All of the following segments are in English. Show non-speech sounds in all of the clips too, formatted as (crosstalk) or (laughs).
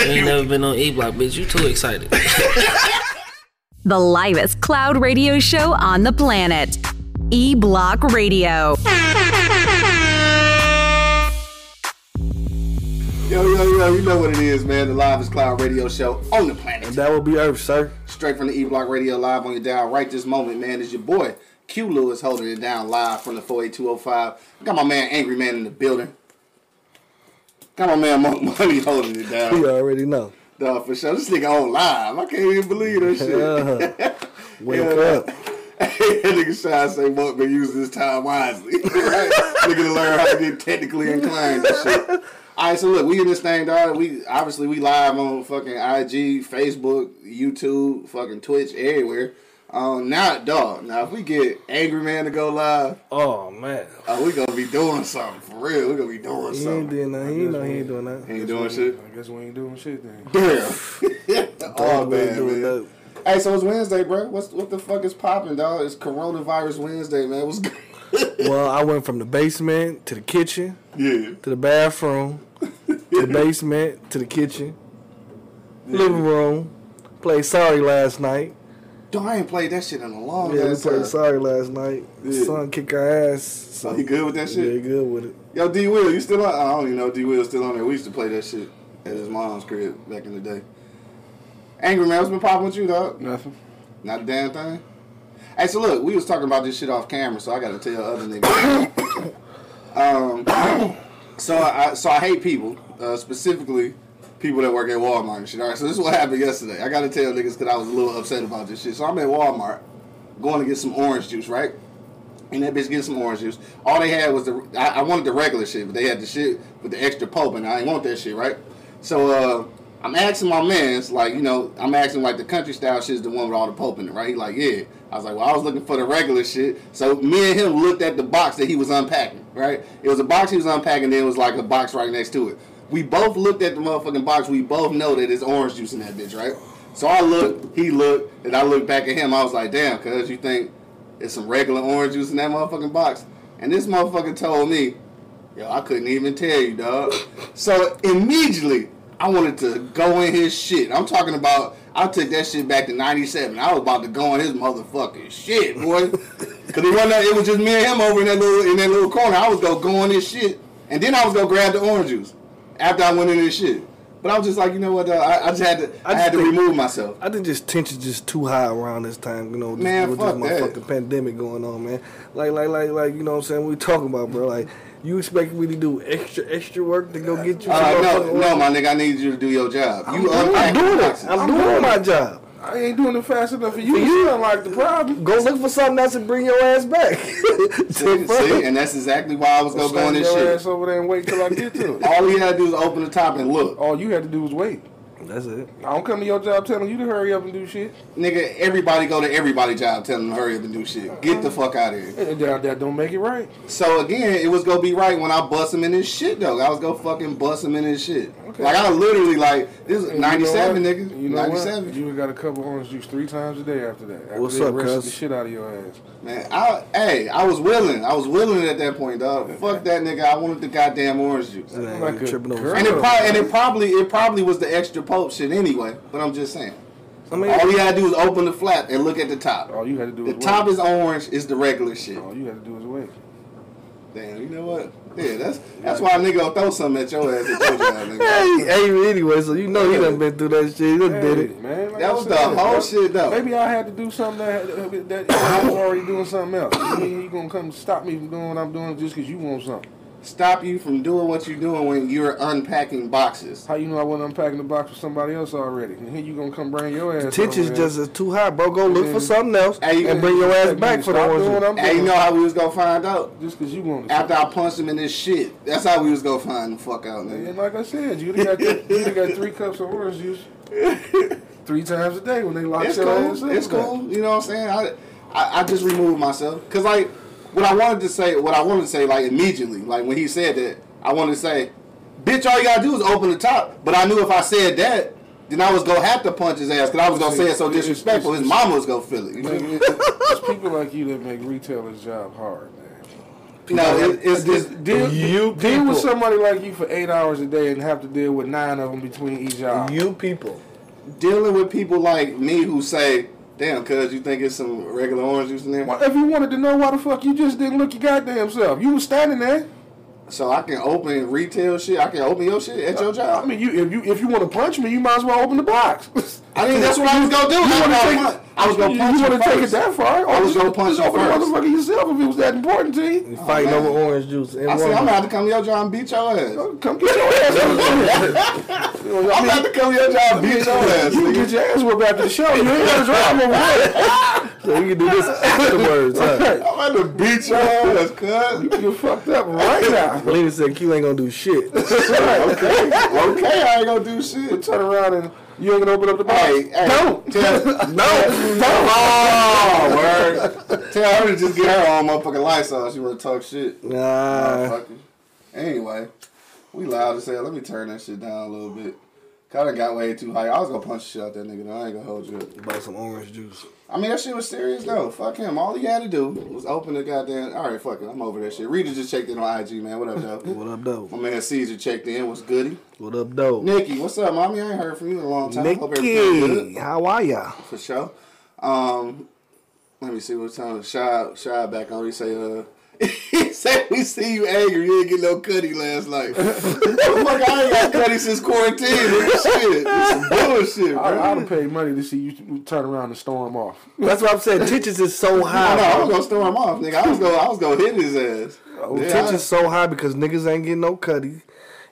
ain't never been on E Block, bitch. You too excited. (laughs) The livest cloud radio show on the planet. E Block Radio. Yo, yo, yo, you know what it is, man. The livest cloud radio show on the planet. And that will be Earth, sir. Straight from the E Block Radio live on your dial right this moment, man. Is your boy Q Lewis holding it down live from the 48205. I got my man Angry Man in the building. Got my man Monk (laughs) Money holding it down. You already know. Dog, for sure. This nigga on live. I can't even believe that shit. Uh, (laughs) wake up. that (laughs) nigga to say Monk been using his time wisely. right? nigga to learn how to get technically inclined and shit. Alright, so look, we in this thing, dog. We obviously we live on fucking IG, Facebook, YouTube, fucking Twitch, everywhere. Um, now, dog. Now, if we get Angry Man to go live, Oh man. oh, we gonna be doing something for real. We gonna be doing He ain't something. doing nothing. He know he ain't doing that. He ain't doing shit. I guess we ain't doing shit then. (laughs) (laughs) Damn. oh man, doing man. that. Hey, so it's Wednesday, bro. What's what the fuck is popping, dog? It's Coronavirus Wednesday, man. What's good? (laughs) Well, I went from the basement to the kitchen yeah. to the bathroom to the basement to the kitchen, living room. Played sorry last night. Dog, I ain't played that shit in a long Yeah, we played time. sorry last night. Yeah. Son kick our ass. So So he good with that shit? Yeah, good with it. Yo, D Will, you still on? I don't even know D Will's still on there. We used to play that shit at his mom's crib back in the day. Angry man, what's been popping with you, dog? Nothing. Not a damn thing. Hey, so look, we was talking about this shit off camera, so I gotta tell other niggas. (coughs) um, (coughs) so I so I hate people, uh, specifically people that work at Walmart and shit. All right, so this is what happened yesterday. I gotta tell niggas because I was a little upset about this shit. So I'm at Walmart, going to get some orange juice, right? And that bitch getting some orange juice. All they had was the I, I wanted the regular shit, but they had the shit with the extra pulp, and I didn't want that shit, right? So uh, I'm asking my man's like, you know, I'm asking like the country style shit is the one with all the pulp in it, right? He like, yeah. I was like, well, I was looking for the regular shit. So me and him looked at the box that he was unpacking, right? It was a box he was unpacking, then it was like a box right next to it. We both looked at the motherfucking box. We both know that it's orange juice in that bitch, right? So I looked, he looked, and I looked back at him. I was like, damn, cuz you think it's some regular orange juice in that motherfucking box? And this motherfucker told me, yo, I couldn't even tell you, dog. So immediately, I wanted to go in his shit. I'm talking about, I took that shit back to 97. I was about to go in his motherfucking shit, boy. (laughs) Cause it wasn't, it was just me and him over in that little, in that little corner. I was gonna go in his shit. And then I was gonna grab the orange juice after I went in this shit. But I was just like, you know what? I, I just had to, I, I had to remove myself. I think just tension's just too high around this time, you know, just Man, with fuck this motherfucking pandemic going on, man. Like, like, like, like, you know what I'm saying? We talking about, bro. Like, you expect me to do extra, extra work to go get you? Uh, some no, no, my nigga, I need you to do your job. You I'm unpack doing it. boxes. I'm doing my job. I ain't doing it fast enough for you. You sound like the problem. Go look for something else and bring your ass back. (laughs) See, see, and that's exactly why I was gonna go in this your shit. ass over there and wait till I get to it. (laughs) All you had to do was open the top and look. All you had to do was wait. That's it. I don't come to your job telling you to hurry up and do shit. Nigga, everybody go to everybody job telling them to hurry up and do shit. Get the fuck out of here. That, that don't make it right. So again, it was gonna be right when I bust him in his shit though. I was gonna fucking bust him in his shit. Okay. Like I literally like this is And you know ninety seven what? nigga. You know ninety what? seven. You got a couple orange juice three times a day after that. After What's they up, arrested cuz? the shit out of your ass. Man, I hey, I was willing. I was willing at that point, dog. Fuck (laughs) that nigga. I wanted the goddamn orange juice. Man, Like a girl. And it probably and it probably it probably was the extra shit anyway. But I'm just saying. I mean, All you gotta do is open the flap and look at the top. All you had to do The top wait. is orange, is the regular shit. All you had to do was wait. Damn, you know what? Yeah, that's that's why a nigga will throw something at your ass at your job, nigga. hey, hey, anyway, so you know he done been through that shit. He done did Hey, it. man. like That was the whole shit though. Maybe I had to do something that, that I was already doing something else. You mean you gonna come stop me from doing what I'm doing just because you want something? Stop you from doing what you're doing when you're unpacking boxes. How you know I wasn't unpacking the box for somebody else already? And here you gonna come bring your ass. Tension's over just is too high, bro. Go look for something else Hey, you- and bring your ass back for the stop doing orange. what I'm And you know how we was gonna find out? just because you want it. After I punched him in his shit. That's how we was gonna find the fuck out, nigga. And like I said, you got th- (laughs) you got three cups of orange juice (laughs) three times a day when they lock It's your cool. ass. It's cool. You know what I'm saying? I, I I just removed myself because like what I wanted to say, what I wanted to say, like immediately, like when he said that, I wanted to say, "Bitch, all you gotta do is open the top." But I knew if I said that, then I was gonna have to punch his ass because I was gonna say it so It's- it's- disrespectful. His it's- mama was gonna feel it. You know? Man, It's people like you that make retailers' job hard, man. No, it, it's, it's Deal, You deal people. with somebody like you for eight hours a day and have to deal with nine of them between each job. You people. dealing with people like me who say, "Damn, cuz you think it's some regular orange juice in there?" Well, if you wanted to know why the fuck you just didn't look your goddamn self, you was standing there. So I can open retail shit. I can open your shit at your job. I mean, you if you if you want to punch me, you might as well open the box. (laughs) I mean, that's what I was gonna do. You I, wanna take- gonna I was gonna punch you you want to take it that far? I was gonna just- punch just you open the first. motherfucker yourself if it was that important to you. You fighting man. over orange juice. And I said, I'm one- gonna have to come to your job and beat your ass. Come get your ass. (laughs) I I'm mean, about to come to your job and beat your ass. you can get your ass whooped after the show. You ain't got to drive over there. (laughs) So we can do this (laughs) afterwards, huh? I'm about to beat your ass, cuz. You're fucked up right now. (laughs) Lena said Q ain't gonna do shit. (laughs) Okay, okay, I ain't gonna do shit. Turn around and you ain't gonna open up the box. Hey, hey, Don't. Tell, no, Oh, word. Tell her to just get her own motherfucking Lysol. She wanna talk shit. Nah. Anyway, we loud as hell. Let me turn that shit down a little bit. Kinda got way too high. I was gonna punch the shit out that nigga. though. I ain't gonna hold you up. Buy some orange juice. I mean, that shit was serious though. Fuck him. All he had to do was open the goddamn. All right, fuck it. I'm over that shit. Rita just checked in on IG, man. What up, though? (laughs) What up, though? My man Caesar checked in. What's goody? What up, though? Nikki, what's up, mommy? I ain't heard from you in a long time. Nikki, how are ya? For sure. Um, let me see what's on. Shy, shy back on. He say, uh, he said we see you angry. You didn't get no cutty last night. (laughs) Motherfucker, I ain't got cutty since quarantine. Nigga. Shit, this some bullshit, I, bro. I'd have paid money to see you turn around and storm off. That's what I'm saying. Tensions is so I know, I high. was gonna storm off, nigga. I was gonna, I was gonna hit his ass. Oh, yeah, Tensions so high because niggas ain't getting no cutty.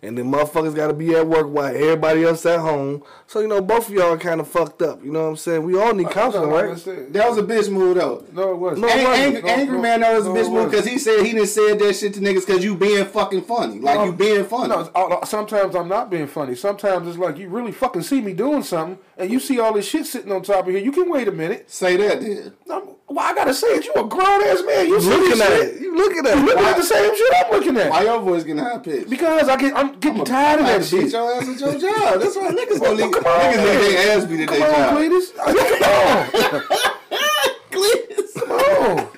And then motherfuckers gotta be at work while everybody else at home. So, you know, both of y'all kind of fucked up. You know what I'm saying? We all need counseling, right? that was a bitch move though. No, it wasn't. No, it Ang- wasn't. angry, No, angry no, man, that was a bitch move because he said he didn't say that shit to niggas because you being fucking funny, like you being funny. No, uh, sometimes I'm not being funny. Sometimes it's like you really fucking see me doing something, and you see all this shit sitting on top of here. You can wait a minute. Say that then. I'm, well, I gotta say it. You a grown ass man. You Looking at shit. it. You looking at it. You looking it. at the same shit I'm looking at. Why your voice getting high pitched? Because I get, I'm getting tired of that had to beat your ass at your job. That's why niggas gonna leave. Come on, niggas man. leave their ass beat at Come their on, job. Cletus. Come on. (laughs) Come on.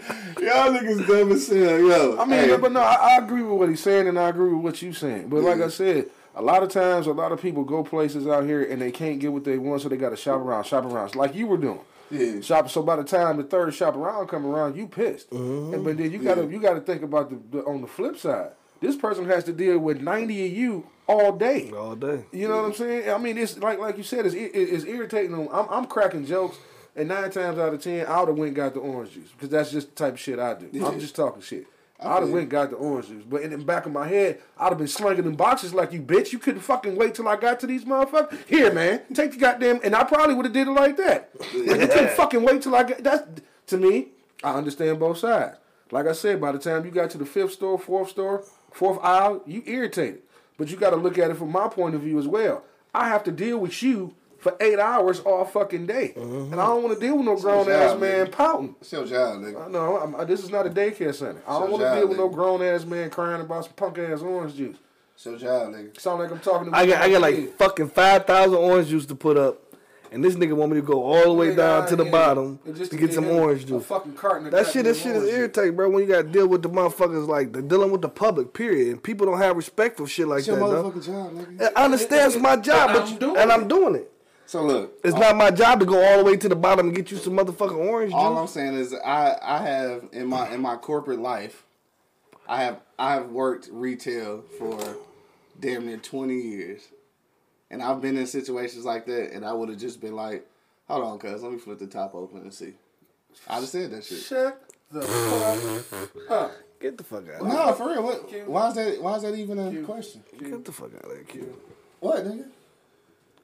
Y'all niggas dumb as hell, yo. I mean, Hey, but no, I, I agree with what he's saying, and I agree with what you're saying. But like I said, a lot of times, a lot of people go places out here and they can't get what they want, so they got to shop around, shop around, like you were doing. Yeah. Shop. So by the time the third shop around come around, you pissed. Mm-hmm. And but then you gotta you gotta think about the, the on the flip side. This person has to deal with ninety of you all day. All day. You know what I'm saying? I mean, it's like like you said, it's it, it's irritating them. I'm, I'm cracking jokes, and nine times out of ten, I would have went and got the orange juice because that's just the type of shit I do. I'm just talking shit. I'd have went and got the oranges, but in the back of my head, I'd have been slinging them boxes like you bitch. You couldn't fucking wait till I got to these motherfuckers. Here, man, take the goddamn, and I probably would have did it like that. Like, you couldn't fucking wait till I got. That's to me. I understand both sides. Like I said, by the time you got to the fifth store, fourth store, fourth aisle, you irritated. But you got to look at it from my point of view as well. I have to deal with you for eight hours all fucking day, mm-hmm. and I don't want to deal with no grown ass job, man nigga. pouting. It's your job, nigga. I know I'm, I, this is not a daycare center. I don't want to job, deal with no grown ass man crying about some punk ass orange juice. It's your job, nigga. Sound like I'm talking to. I got I got like kid. fucking five thousand orange juice to put up, and this nigga want me to go all the way Yeah, down to the bottom just to get some him orange A juice. fucking carton. of That shit, that shit is irritating, bro. When you got to deal with the motherfuckers like the dealing with the public, period, and people don't have respect for shit like It's your that. though. motherfucking job, nigga. I understand it's my job, but I'm you, doing and I'm doing it. So look, It's not my job to go all the way to the bottom and get you some motherfucking orange juice. all I'm saying is I I have in my in my corporate life, I have I have worked retail for damn near 20 years, and I've been in situations like that, and I would have just been like, hold on, cuz let me flip the top open and see. I just said that shit. Shut the fuck up. Get the fuck out. of No, for real. What, why is that? Why is that even a question? here. Get the fuck out of here, kid. What, nigga?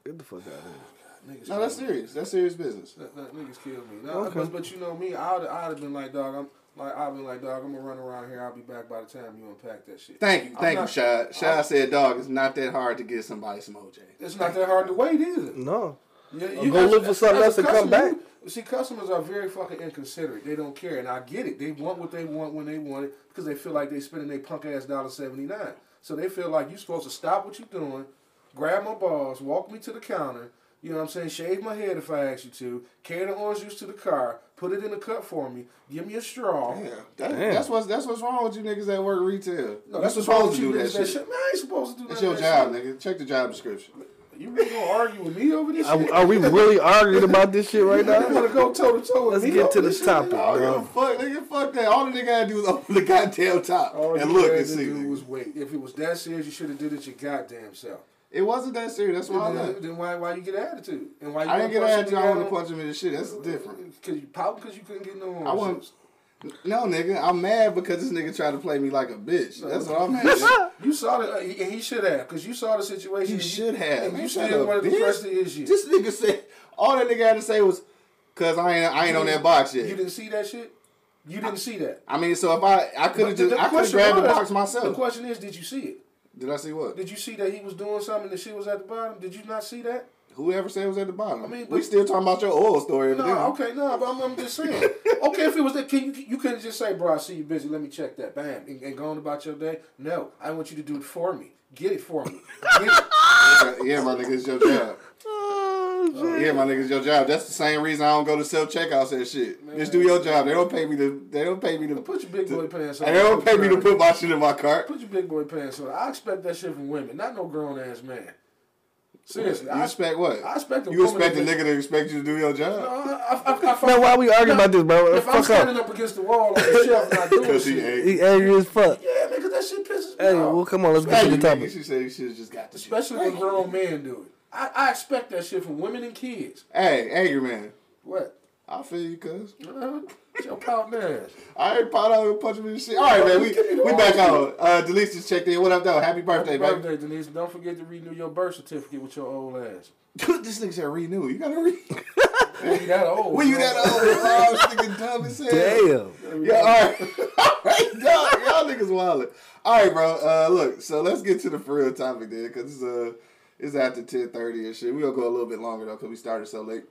Get the fuck out of here. Niggas No, that's serious. That's serious business. That, that niggas killed me. No, Okay. but, but you know me, I'd I'd have been like, dog, I'm like I've been like, dog, I'm gonna run around here. I'll be back by the time you unpack that shit. Thank you, I'm thank you, not- Shad. Shad I'm- said, "Dog, it's not that hard to get somebody some OJ." It's not that hard to wait either. No. Yeah, you go look for something else as a and come back. you- See, customers are very fucking inconsiderate. They don't care, and I get it. They want what they want when they want it because they feel like they're spending their punk ass dollar seventy nine. So they feel like you're supposed to stop what you're doing, grab my balls, walk me to the counter, You know what I'm saying? Shave my head if I ask you to. Carry the orange juice to the car. Put it in a cup for me. Give me a straw. Yeah, that, that's what's that's what's wrong with you niggas that work retail. No, you that's supposed to you do that niggas shit. Man, I ain't supposed to do It's that. your job, nigga. Check the job description. You really gonna argue with me over this Are, shit? are we really arguing about this shit right (laughs) You now? wanna go toe to toe with Let's me get to the this shit, topic, nigga? Oh, bro. fuck, nigga, fuck that. All the nigga had to do was open the goddamn top All and you look had and to see. do was wait. If it was that serious, you should have did it your goddamn self. It wasn't that serious. That's why I Then, why why you get an attitude? And why you I didn't get punch attitude. I wanted to punch him in the shit. That's different. Cause you probably because you couldn't get no I wasn't. No, nigga, I'm mad because this nigga tried to play me like a bitch. That's what I'm (laughs) mad at. You saw the, uh, and he should have, because you saw the situation. He should have. And you still up, wanted to bitch. press the issue. This nigga said all that nigga had to say was, "Cause I ain't, I ain't on that box yet." You didn't see that shit. You didn't see that. I mean, so if I, I could have just, I could have grabbed the box myself. The question is, did you see it? Did I see what? Did you see that he was doing something and she was at the bottom? Did you not see that? Whoever said was at the bottom. I mean, we still talking about your oil story. No, evidently. okay, no, but I'm, I'm just saying. (laughs) okay, if it was that, can you, you couldn't just say, bro, I see you busy, let me check that, bam, and, and go on about your day. No, I want you to do it for me. Get it for me. (laughs) It. Yeah, my nigga, it's your job. (laughs) Oh, yeah, my nigga, it's your job. That's the same reason I don't go to self checkouts and shit. Just do your job. They don't pay me to. They don't pay me to. Put your big boy pants on. And they don't pay me to put my shit in my cart. Put your big boy pants on. I expect that shit from women, not no grown ass man. Seriously, You I expect what? I expect a You woman expect a nigga to expect you to do your No, job? I, I, I, I, Man, why we arguing about this, bro? If I'm Fuck standing up. up against the wall on the shelf not doing (laughs) Because he shit, ain't. He angry as fuck. yeah, nigga, that shit pisses me Hey, off. well, come on, let's get to the topic. she said you should have just got the shit. Especially when grown men do it. I, I expect that shit from women and kids. Hey, angry man. What? I feel you, cuz. Uh, your pout ass. (laughs) I ain't pot out and punch him in the shit. All right, man. We, Give me the we back orange on. Uh, Delise just checked in. What up, though? Happy birthday, man. Happy baby. birthday, Denise. Don't forget to renew your birth certificate with your old ass. (laughs) this nigga said renew. You gotta read. (laughs) When you that old. when you that old? Oh, this nigga dumb as hell. Damn. Yeah, all right. all right, dog. Y'all niggas wildin'. All right, bro. Uh, look, so let's get to the for real topic then, because it's, uh, it's after 10.30 and shit. To go a little bit longer, though, because we started so late.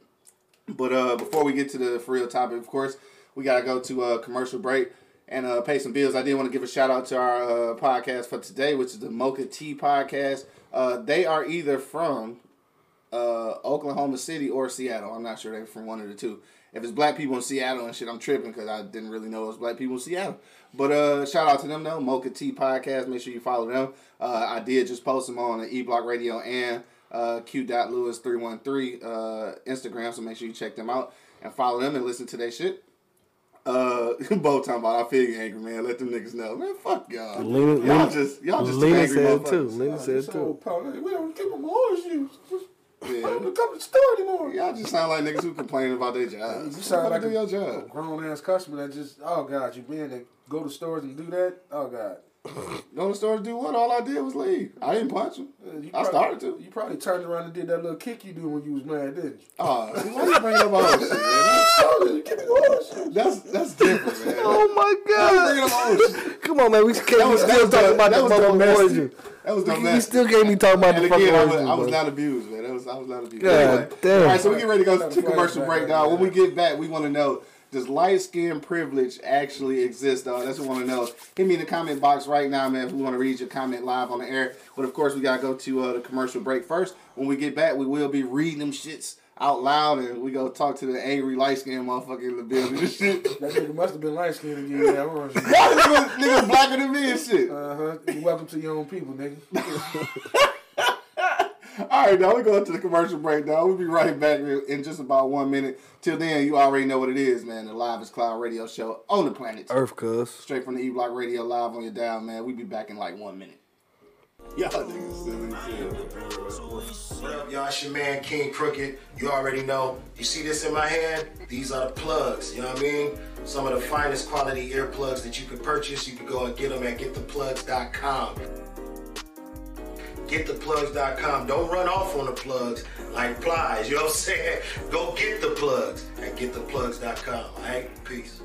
But uh, before we get to the for real topic, of course, we got to go to a commercial break and uh, pay some bills. I did want to give a shout out to our uh, podcast for today, which is the Mocha Tea Podcast. Uh, they are either from uh, Oklahoma City or Seattle. I'm not sure they're from one of the two. If it's black people in Seattle and shit, I'm tripping because I didn't really know it was black people in Seattle. But uh, shout out to them though, Mocha Tea Podcast. Make sure you follow them. Uh, I did just post them on the E Block Radio and uh, Q.Lewis313 uh, Instagram, so make sure you check them out and follow them and listen to their shit. Uh, (laughs) both talking about I feel you angry man. Let them niggas know, man. Fuck y'all. Lena- y'all Lena- just y'all just Lena angry said too. Lena said This too. old. We don't give them orange juice. I don't come to the store anymore. Y'all just sound like niggas who complain about their jobs. You sound like do a your job. grown ass customer that just, oh God, you being that go to stores and do that? Oh God. Go to stores, store to do what? All I did was leave. I didn't punch him. Uh, I probably- started to. You probably turned around and did that little kick you do when you was mad, didn't you? Oh, why you bringing up all this shit, man? (laughs) Oh, give me the. That's that's different, man. Oh my Why you bringing god. up all this shit? Come on, man. We can't That we was- that still was talking the- about that the was fucking domestic. orange. That was We, domestic. we still can't be talking about And the fucking again, I was, juice. I was bro. not abused, man. That was I was not abused. God Anyway, damn. All right, so we get ready to go Got a to commercial flashback break, right dog. now. When we get back, we want to know does light skin privilege actually exist, dog? That's what we want to know. Hit me in the comment box right now, man. If we want to read your comment live on the air, but of course we gotta go to uh, the commercial break first. When we get back, we will be reading them shits out loud, and we go talk to the angry light skinned motherfucker in the building and shit. (laughs) That nigga must have been light skinned and gave you that orange juice. Y'all niggas, niggas blacker than me and shit. Uh huh. Welcome to your own people, nigga. (laughs) All right, now we're going to the commercial break, dog. We'll be right back in just about one minute. Till then, you already know what it is, man. The Live is Cloud radio show on the planet. Earth, cuz. Straight from the E Block Radio live on your dial, man. We'll be back in like one minute. Y'all niggas silly as hell. What up, y'all? It's your man King Crooked. You already know. You see this in my hand? These are the plugs. You know what I mean? Some of the finest quality earplugs that you can purchase. You can go and get them at gettheplugs.com. Gettheplugs.com. Don't run off on the plugs like flies. You know what I'm saying? (laughs) Go get the plugs at gettheplugs.com. All right? Peace.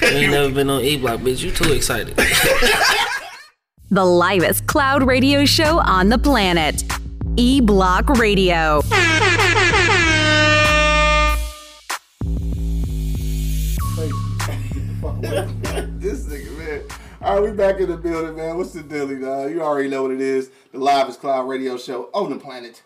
You (laughs) ain't never been on E Block, bitch. You too excited. (laughs) The livest cloud radio show on the planet. E Block Radio. All right, we back in the building, man. What's the dealie, dog? You already know what it is. The Live is Cloud radio show on the planet.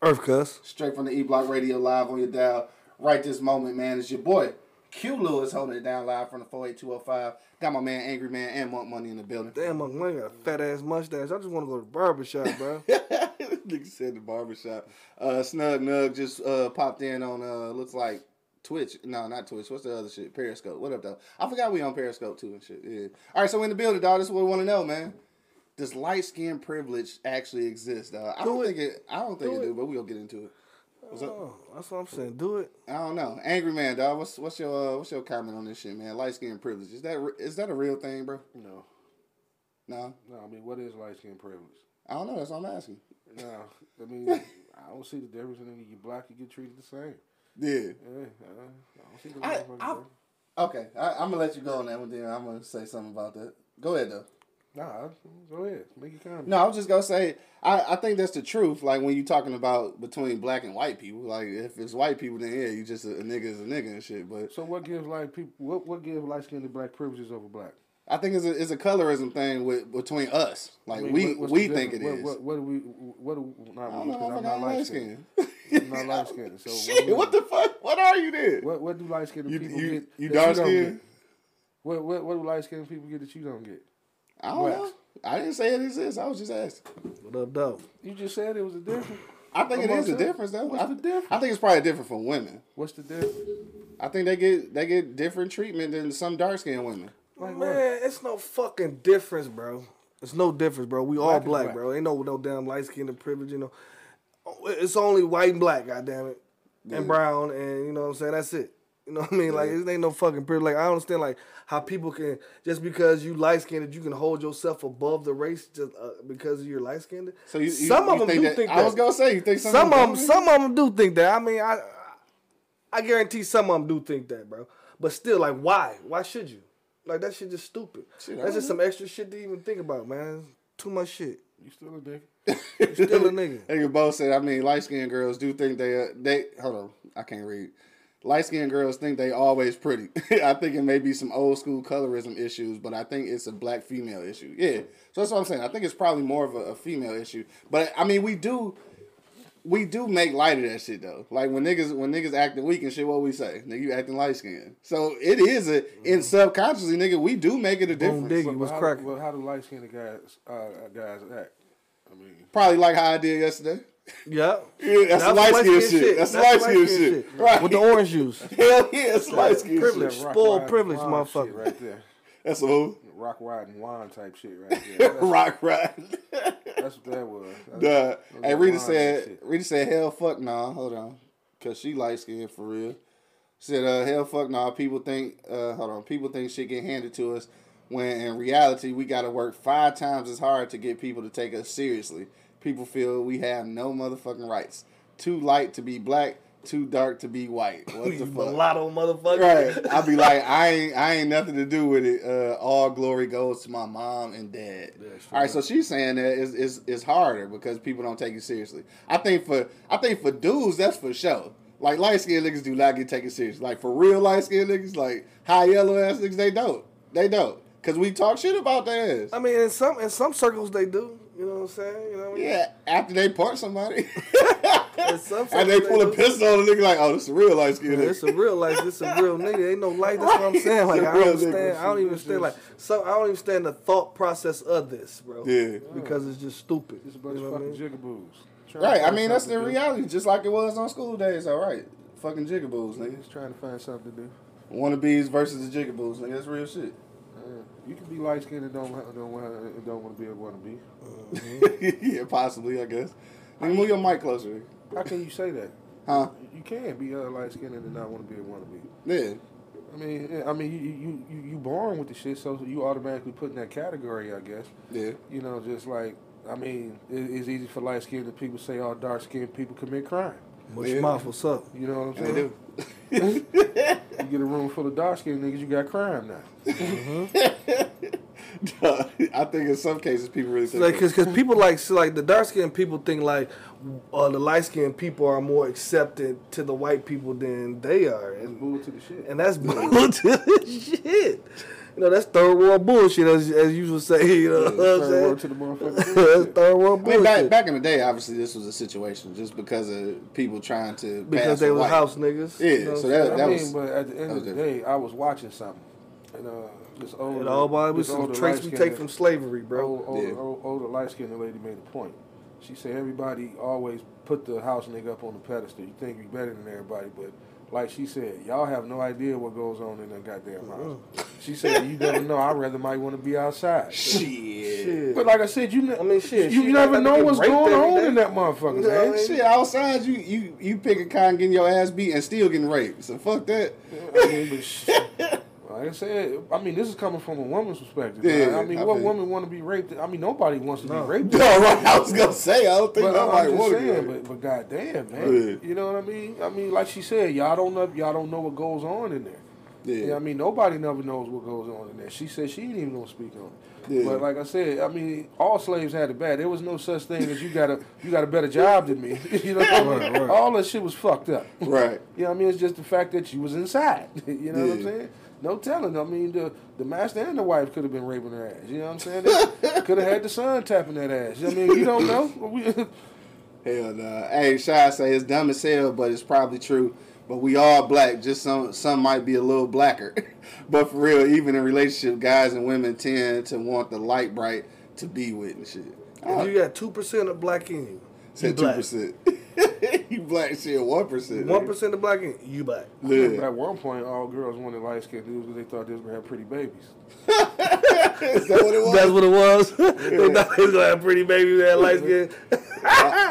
Earth cuss. Straight from the E Block Radio live on your dial. Right this moment, man. It's your boy, Q Lewis, holding it down live from the 48205. Got my man, Angry Man, and Monk Money in the building. Damn, my man got a fat ass mustache. I just want to go to the barber shop, bro. (laughs) Nigga said the barbershop. Uh, Snug Nug just uh, popped in on, uh, looks like Twitch. No, not Twitch. What's the other shit? Periscope. What up, though? I forgot we on Periscope, too, and shit. Yeah. All right, so we in the building, dog. This is what we want to know, man. Does light skin privilege actually exist, dog? I Do don't it. think it. I don't think Do it, it. do, but we'll get into it. What's up? oh, that's what I'm saying. Do it. I don't know. Angry man, dog. What's what's your uh, what's your comment on this shit, man? Light skin privilege is that re- is that a real thing, bro? No, No, no. I mean, what is light skin privilege? I don't know. That's what I'm asking. No, I mean, (laughs) I don't see the difference. in you black, you get treated the same. Yeah. Yeah, I don't see I- I- Okay, I, I'm gonna let you go on that one. Then I'm gonna say something about that. Go ahead though. Nah, go ahead, make your comment. No, I was just gonna say I, I think that's the truth. Like when you're talking about between black and white people, like if it's white people, then yeah, you just a, a nigga is a nigga and shit. But So what gives like people? What what gives light skinned black privileges over black? I think it's a it's a colorism thing with between us. Like I mean, we what- we think it difference? What, what, what do we? What do not I don't me, know. because I'm I'm not not light light skinned. (laughs) skinned. I'm not (laughs) light skinned. So Shit, what the fuck? What are you then? What what do light skinned people you get? you that dark don't skinned? What what what do light skinned people get that you don't get? I don't Blacks. know. I didn't say it exists. I was just asking. What up, though? You just said it was a difference. I think it Amongst is a difference though. What's I, the difference? I think it's probably different for women. What's the difference? I think they get they get different treatment than some dark skinned women. Like Man, it's no fucking difference, bro. It's no difference, bro. We all Black is black, black. bro. Ain't no no damn light skin and privilege, you know. It's only white and black, goddamn it, and brown, and you know what I'm saying. That's it. You know what I mean? Like it ain't no fucking privilege. Like I don't understand like how people can just because you light skinned, you can hold yourself above the race just uh, because you're light skinned. So you, you some you of them think do that, think I that. was gonna say you think some, some of them, do? some of them do think that. I mean, I, I guarantee some of them do think that, bro. But still, like, why? Why should you? Like that shit just stupid. Shit, That's just don't some extra shit to even think about, man. Too much shit. You still a nigga. (laughs) You still a nigga. Nigga both said. I mean, light skinned girls do think they uh, they. Hold on, I can't read. Light skinned girls think they always pretty. (laughs) I think it may be some old school colorism issues, but I think it's a black female issue. Yeah, so that's what I'm saying. I think it's probably more of a, a female issue. But I mean, we do. We do make light of that shit though. Like when niggas when niggas acting weak and shit, what we say? Nigga, you acting light skinned. So it is a in subconsciously, nigga, we do make it a Boom, difference. diggy. But What's how, cracking? Well, how do light skinned guys uh, guys act? I mean, Probably like how I did yesterday. Yeah. (laughs) Yeah, that's, That's light skin shit. shit. That's, That's light skin shit. shit. Right. With the orange juice. (laughs) Hell yeah, it's light skin privilege. shit. Spoiled privilege, motherfucker. right there. That's a who? Rock riding wine type shit right there. (laughs) Rock riding. that's what that was. Duh. That's- that Hey, was Rita said, shit. Rita said, hell fuck nah. Hold on. Because she light skinned for real. Said, uh, hell fuck nah. People think, uh, hold on. People think shit get handed to us when in reality we got to work five times as hard to get people to take us seriously. People feel we have no motherfucking rights. Too light to be black, too dark to be white. What (laughs) the You fuck? mulatto motherfucker. Right. I'll be like, I ain't I ain't nothing to do with it. Uh, all glory goes to my mom and dad. all right, so she's saying that it's, it's, it's harder because people don't take it seriously. I think for I think for dudes, that's for sure. Like light skinned niggas do not get taken serious. Like for real light skinned niggas, like high yellow ass niggas, they don't. They don't. Cause we talk shit about their ass. I mean, in some in some circles they do. You know what I'm saying? You know what I mean? Yeah, after they part somebody. (laughs) (laughs) Some and they circles pull a pistol on the nigga like, oh, this is a real light skinned Yeah, nigga. it's a real life. It's a real nigga. Ain't no light. That's what I'm (laughs) saying. Like It's a I don't understand. nigga. I don't even understand. Like so, I don't even understand the thought process of this, bro. Yeah. Because it's just stupid. It's a bunch You know of what I fucking mean? jigaboos. Trying Right, I mean that's the something do. reality, just like it was on School Daze. All right, fucking jigaboos, nigga. Just trying to find something to do. Wannabes versus the jigaboos, nigga. That's real shit. Uh, you can be light skinned and don't want- don't want and don't want to be a wannabe. (laughs) yeah, possibly, I guess. Nigga, move your mic closer. How can you say that? huh? You can be uh, light skinned and not want to be a wannabe. Yeah, I mean, I mean, you you you you born with the shit, so you automatically put in that category, I guess. yeah. You know, just like I mean, it, it's easy for light skinned people say all dark skinned people commit crime. Much Yeah. mouth, what's up? You know what I'm They saying? do. (laughs) (laughs) You get a room full of dark skinned niggas, you got crime now. (laughs) I think in some cases people really think. Like, cause, cause people like, so like the dark skinned people think like, uh, the light skinned people are more accepted to the white people than they are, That's and, bull to the shit. and that's (laughs) bull to the shit. You know, that's third world bullshit, as as you would say. You know what I'm Third saying? word to the motherfucker. (laughs) that's third world bullshit. I mean, back, back in the day, obviously, this was a situation just because of people trying to pass because they were white. house niggas. Yeah, you know so what I'm that- I that mean, was- but at the end of the was day, I was watching something, and uh, this older, It all about this some traits we take from slavery, bro. Old, older, Yeah. old, older light skinned lady made a point. She said everybody always put the house nigga up on the pedestal. You think you're better than everybody, but like she said, y'all have no idea what goes on in that goddamn house. She said you never know. I'd rather might want to be outside. Shit. Shit. But like I said, you ne- I mean, shit, you she never know what's going on day. in that motherfucker, You know what I man. mean? Shit, outside you you you picking cotton, getting your ass beat, and still getting raped. So fuck that. I mean, but sh- like I said, I mean, this is coming from a woman's perspective. Yeah, man. I mean, I what mean- woman want to be raped? I mean, nobody wants to be raped. No, (laughs) right. I was gonna say I don't think But uh, nobody I'm just to saying, get but, but goddamn, man, Yeah. you know what I mean? I mean, like she said, y'all don't know, y'all don't know what goes on in there. Yeah. You know I mean, nobody never knows what goes on in there. She said she ain't even gonna speak on it. Yeah. But like I said, I mean, all slaves had it bad. There was no such thing as you got a you got a better job than me. (laughs) you know, what I mean? all that shit was fucked up. Right. (laughs) You know what I mean? It's just the fact that you was inside. (laughs) you know what I'm saying? No telling. I mean, the the master and the wife could have been raping her ass. You know what I'm saying? Could have had the son tapping that ass. You know what I mean, you don't know. Hell nah. Hey, Shy say it's dumb as hell, but it's probably true. But we all black. Just some some might be a little blacker. (laughs) but for real, even in relationship, guys and women tend to want the light bright to be with and shit. If you got two percent of black in you, you Said two percent. (laughs) you black shit one percent. One percent of black in you, you black. Yeah. At one point, all girls wanted light skinned dudes because they thought they was gonna have pretty babies. (laughs) Is that what it was? That's what it was. (laughs) they thought they was gonna have pretty babies that light skin.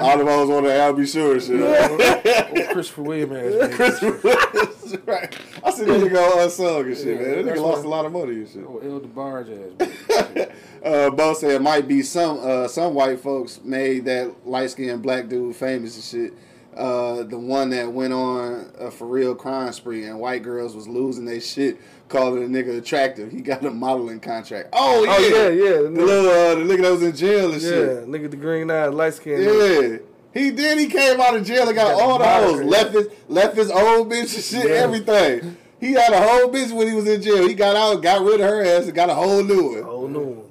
All the hoes want to I'll be sure and shit. Christopher Williams ass (laughs) right. I see that nigga on unsung and shit, Yeah, man. That nigga lost a lot of money and shit. Oh, El DeBarge ass. (laughs) Uh, Bo said it might be some uh, some white folks made that light skinned black dude famous and shit. Uh, the one that went on a for real crime spree and white girls was losing their shit, calling a nigga attractive. He got a modeling contract. Oh yeah, Oh yeah, yeah, The little uh, the nigga that was in jail and yeah. shit. Yeah, nigga, the green eyes, light skin. Yeah. He did. He came out of jail and got Got all the the hoes. Left his left his old bitch and shit. Yeah. Everything. He had a whole bitch when he was in jail. He got out, got rid of her ass, and got a whole new one. Oh no.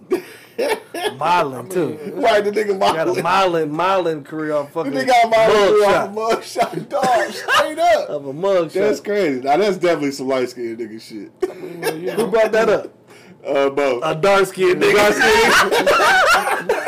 modeling too. Right, the nigga Got a modeling. modeling, modeling career off fucking. The nigga got modeling mug off a mugshot (laughs) dog. Straight up. of a mug That's shot. crazy. Now that's definitely some light skinned nigga shit. Well, you Who brought that up? Uh, Bo. A dark skinned nigga.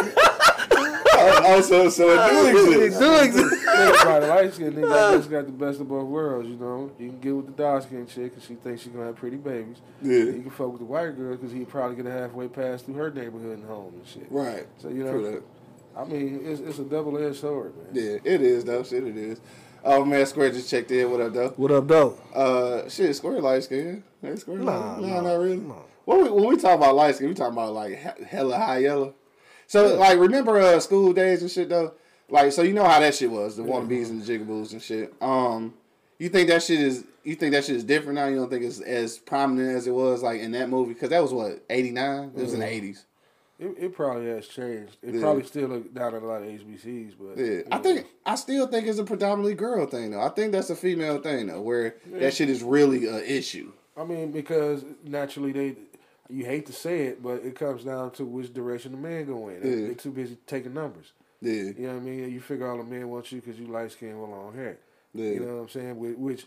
(laughs) also, so it do It exist. do exist. everybody light skinned nigga just got the best of both worlds, you know. You can get with the dark skinned chick because she thinks she's gonna have pretty babies. Yeah. You can fuck with the white girl because he probably get a halfway pass through her neighborhood and home and shit. Right. So you know. I mean, it's, it's a double edged sword, man. Yeah, it is though. Shit, it is. Oh man, Square just checked in. What up, though? What up, though? Uh, shit, Square light skin. Hey, Square Nah, light. Nah, nah, not really. nah. When we, when we talk about light skin, we talking about like hella high yellow. So like, remember uh, School Daze and shit though. Like, so you know how that shit was, the wannabes and the jigaboos and shit. Um, you think that shit is? You think that shit is different now? You don't think it's as prominent as it was like in that movie? Because that was what eighty nine. It was in the eighties. It, it probably has changed. It Yeah. probably still look down at a lot of HBCs, but Yeah, I know. think I still think it's a predominantly girl thing though. I think that's a female thing though, where that shit is really a issue. I mean, because naturally they, you hate to say it, but it comes down to which direction the man go in. They- Yeah. They're too busy taking numbers. Yeah, You know what I mean? You figure all the men want you because you light skin with long hair. Yeah. You know what I'm saying? Whi- Which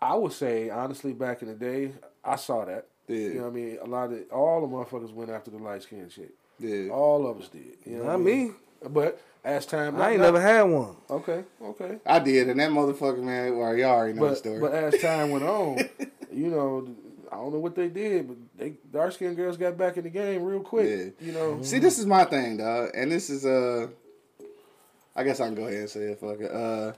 I would say, honestly, back in the day, I saw that. Yeah. You know what I mean? A lot of all the motherfuckers went after the light skin shit. yeah. All of us did. You know what I Not mean? me. But as time, I ain't not- never had one. Okay, okay. I did, and that motherfucker man. Well, y'all already know the story. but as time went on, (laughs) you know, I don't know what they did, but they dark skinned girls got back in the game real quick. Yeah. You know, See, this is my thing, dog, and this is uh, I guess I can go ahead and say it. Fuck it. Uh,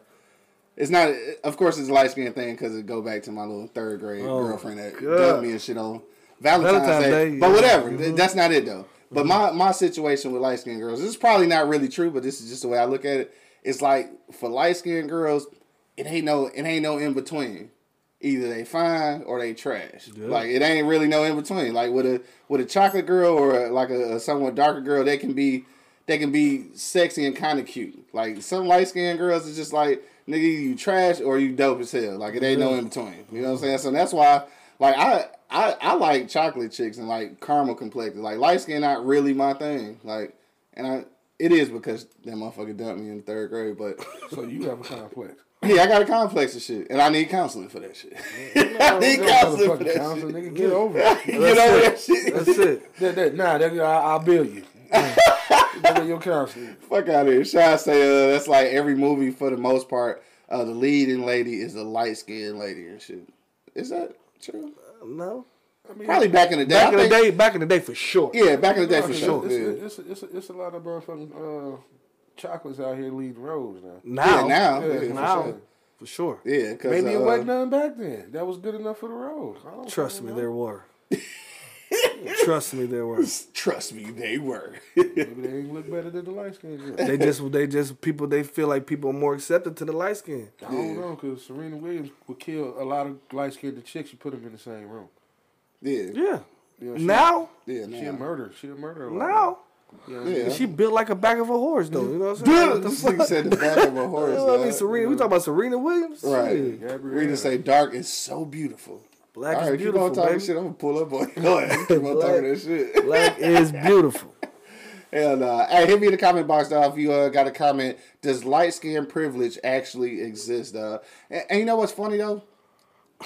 it's not. Of course, it's a light skin thing because it go back to my little third grade Oh, girlfriend that God. dumped me and shit on Valentine's, Valentine's Day. Day, But yeah. whatever. Mhm. That's not it though. But my my situation with light skinned girls, this is probably not really true, but this is just the way I look at it. It's like for light skinned girls, it ain't no it ain't no in between. Either they fine or they trash. Like it ain't really no in between. Like with a with a chocolate girl or like a, a somewhat darker girl, they can be they can be sexy and kind of cute. Like some light skinned girls is just like nigga, you trash or you dope as hell. Like it ain't no in between. You know what I'm saying? So that's why like I, I I like chocolate chicks and like caramel complected. Like light skin not really my thing. Like and I it is because that motherfucker dumped me in third grade, but So you have a complex. Yeah, I got a complex of shit. And I need counseling for that shit. (laughs) I need counseling for that counsel, shit. nigga. Get over it. (laughs) Get over that shit. That's it. That, that, nah, that, I, I'll bill you. (laughs) Bill your counselor. Fuck out of here. Shy say uh, that's like every movie for the most part. Uh, the leading lady is a light skinned lady and shit. Is that true? No. Probably back in the day. Back I in the day, back in the day for sure. Yeah, back in the day for It's, sure. it's, Yeah. it's, it's, it's, a lot of motherfucking uh, chocolates out here leading roads now. Now, Yeah, now. Yeah, Yeah, for now, sure. for sure. Yeah, cause, Maybe it uh, wasn't none back then. That was good enough for the road. I don't Trust me, know. there were. (laughs) Trust me, there were. Trust me, they were. Maybe they ain't look better than the light skin. They just, they just people. They feel like people are more accepted to the light skin. I don't know because Serena Williams would kill a lot of light skinned chicks. You put them in the same room. yeah, Yeah. You know, she, Now, yeah. she a Now. murder. She a murderer. now, You know, Yeah. she built like a back of a horse, though. You know what I'm saying? What the This fuck? nigga said the back of a (laughs) horse. You know what I mean, dog. Serena. We talking about Serena Williams. Right. Shit. Gabrielle. Rita say dark is so beautiful. Black All is right, keep beautiful, on talking baby. shit. I'm gonna pull up on you. Go ahead. Keep on talking that shit. (laughs) Black is beautiful. (laughs) Hell nah. Hey, hit me in the comment box, dog. If you uh, got a comment, does light skin privilege actually exist, dog? And, and you know what's funny though?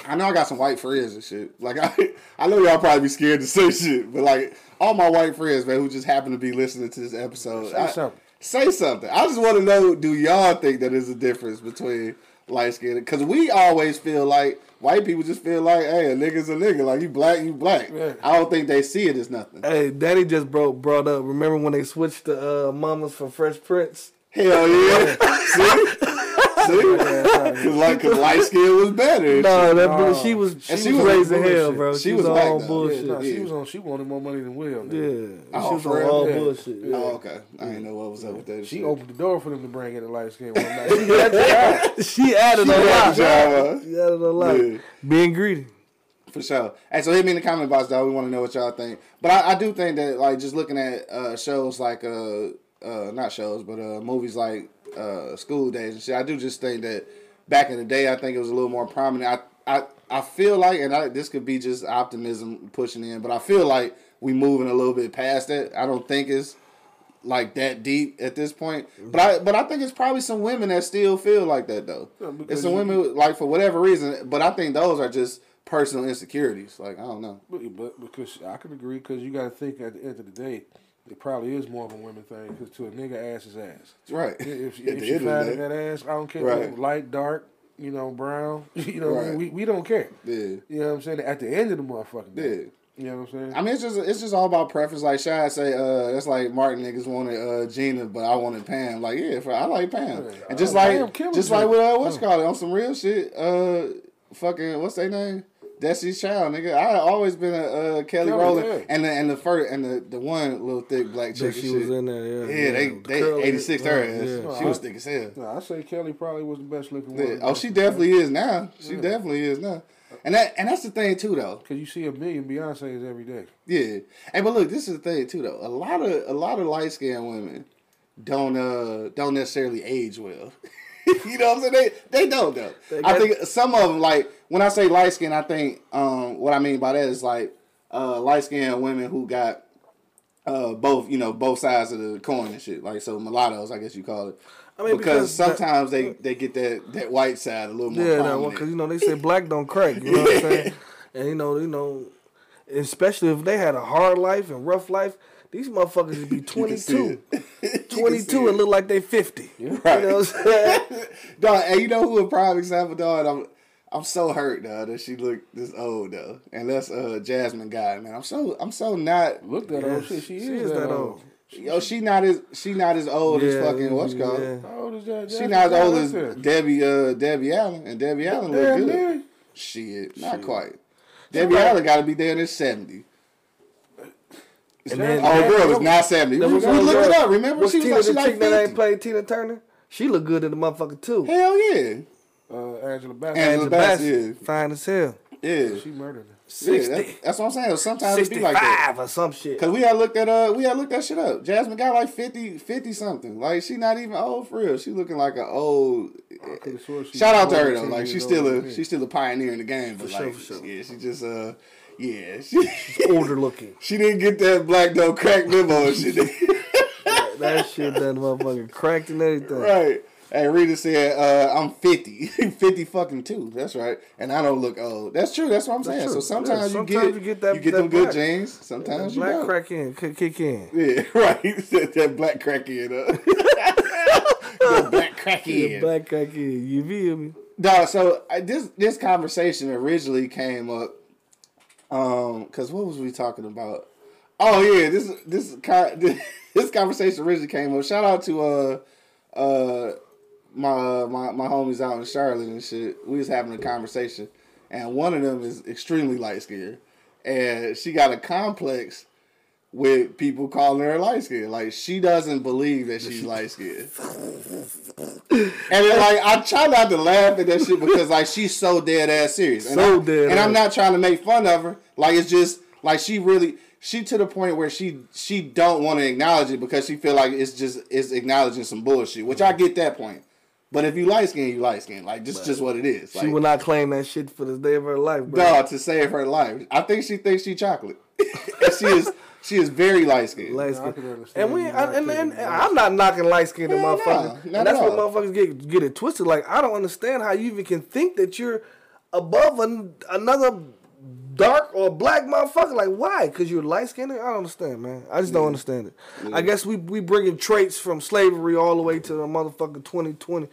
I know I got some white friends and shit. Like (laughs) I, I know y'all probably be scared to say shit, but like all my white friends, man, who just happen to be listening to this episode, Say I- something. Say something. I just want to know: Do y'all think that there's a difference between light skin? Because we always feel like white people just feel like, hey, a nigga's a nigga. Like you black, you black. Yeah. I don't think they see it as nothing. Hey, Daddy just brought brought up. Remember when they switched the uh, mamas for Fresh Prince? Hell yeah. (laughs) See? (laughs) See? (laughs) Cause like, cause light skin was better. No, that No. she was she, And she was was raised hell, bro. She She, was was, all though. bullshit. Yeah, no, she Yeah. was on. She wanted more money than Will. Yeah. Oh, she was on all Yeah. bullshit. Yeah. Oh, okay. I didn't know what was up with that. She shit. opened the door for them to bring in the light skin one night. (laughs) She had to out. She added a lot. yeah, She added a lot. Being greedy. For sure. Hey, so hit me in the comment box, dog. We want to know what y'all think. But I, I do think that, like, just looking at uh, shows like, uh, uh, not shows, but uh, movies like uh, School Daze and shit, I do just think that back in the day, I think it was a little more prominent. I, I, I feel like, and I, this could be just optimism pushing in, but I feel like we moving a little bit past that. I don't think it's like that deep at this point. But I but I think it's probably some women that still feel like that though. Yeah, it's some women like for whatever reason, but I think those are just personal insecurities. Like I don't know. But, but because I can agree, because you got to think at the end of the day, it probably is more of a women thing. Because to a nigga, ass is ass. Right. If, if (laughs) the she end of the finding day. that ass, I don't care. Right. Light, dark, you know, brown. (laughs) You know, what I mean? Right. we we don't care. Yeah. You know what I'm saying? At the end of the motherfucking day. Yeah. You know what I'm saying? I mean, it's just it's just all about preference. Like Shy say, uh, that's like Martin niggas wanted uh, Gina, but I wanted Pam. Like, yeah, I like Pam. Yeah. And just Oh, like just like with uh, what's called it on some real shit. Uh, fucking what's their name? Destiny's Child, nigga. I always been a uh, Kelly, Kelly, Rowland, yeah. and the and the first and the, the one little thick black chick. She was shit. in there. Yeah, Yeah, they The they eighty six her ass. Yeah. She was thick as hell. no, I say Kelly probably was the best looking Yeah. one. Oh, she definitely is now. She definitely is now. And that and that's the thing too, though. Because you see a million Beyonce's every day. Yeah. Hey, but look, this is the thing too, though. A lot of a lot of light skinned women don't uh don't necessarily age well. (laughs) (laughs) you know what I'm saying? They they don't though. I got- think some of them like when I say light skin, I think um what I mean by that is like uh light skinned women who got uh both you know both sides of the coin and shit like so mulattoes I guess you call it. I mean, because, because that- sometimes they they get that that white side a little more Yeah, that one because you know they say black don't crack. You know what I'm saying? (laughs) And you know, you know, especially if they had a hard life and rough life, these motherfuckers would be (laughs) 22, 22 and look like they 50. (laughs) You know what I'm saying? (laughs) Dog, and you know who a prime example, dog? I'm I'm so hurt, dog, that she looked this old though. And that's uh Jasmine Guy, man. I'm so I'm so not Look that old shit. She, She is, that old. yo, she not as she not as old as fucking what's it called. yeah. How old is that? She Jasmine not as old as Debbie uh Debbie Allen. And Debbie Allen look good. near. Shit, not quite. Debbie Allen gotta be there in his seventy. And then, Oh girl is not seventy. We, we looked old it up, remember? was She was Tina like she the like chick that ain't played Tina Turner? She look good in the motherfucker too. Hell yeah. Uh, Angela Bassett. Angela Angela Bassett, Bassett, fine as hell. Yeah. She murdered her. 60. that- that's what I'm saying. Sometimes it be like that. 65 or some shit. Cause we had looked at uh we had looked that shit up. Jasmine got like 50, 50 something. Like she not even old for real. She looking like an old. could've swore she Shout out to her though. Like years she's still a than she's still a pioneer in the game. But sure, like for sure. yeah, she just uh yeah (laughs) she Older looking. she didn't get that black don't crack memo. She did. That shit done motherfucking cracked and everything. right. Hey, Rita said, uh, I'm 50. (laughs) 50 fucking two. That's right. And I don't look old. That's true. That's what I'm saying. So sometimes, Yeah, you, get, you get that- you get that them good genes. Sometimes you Black crack in, kick, kick in. Yeah, (laughs) right. that, that black crack in. Uh. the black crack Yeah, in. black crack in. You feel me? Dog, so I, this this conversation originally came up um cuz what was we talking about? Oh yeah, this this (laughs) this conversation originally came up. Shout out to uh uh my my my homies out in Charlotte and shit. We was having a conversation and one of them is extremely light skinned and she got a complex with people calling her light skinned. Like she doesn't believe that she's (laughs) light skinned. And then, like I try not to laugh at that shit because like she's so dead ass serious. And So I, dead And I'm not trying to make fun of her. Like it's just like she really she to the point where she she don't want to acknowledge it because she feel like it's just it's acknowledging some bullshit. Which I get that point. But if you light skin, you light skin. Like just just what it is. She will not claim that shit for the day of her life, bro. dog to save her life. I think she thinks she chocolate. (laughs) she is she is very light skinned. Light I skin. And we you I, and, and, and, I'm not knocking light skinned Hell no, motherfuckers. not and that's at what motherfuckers get get it twisted. Like I don't understand how you even can think that you're above an, another dark or black motherfucker. Like why? Because you're light skinned? I don't understand, man. I just don't understand it. I guess we we bringing traits from slavery all the way to the motherfucking 2020.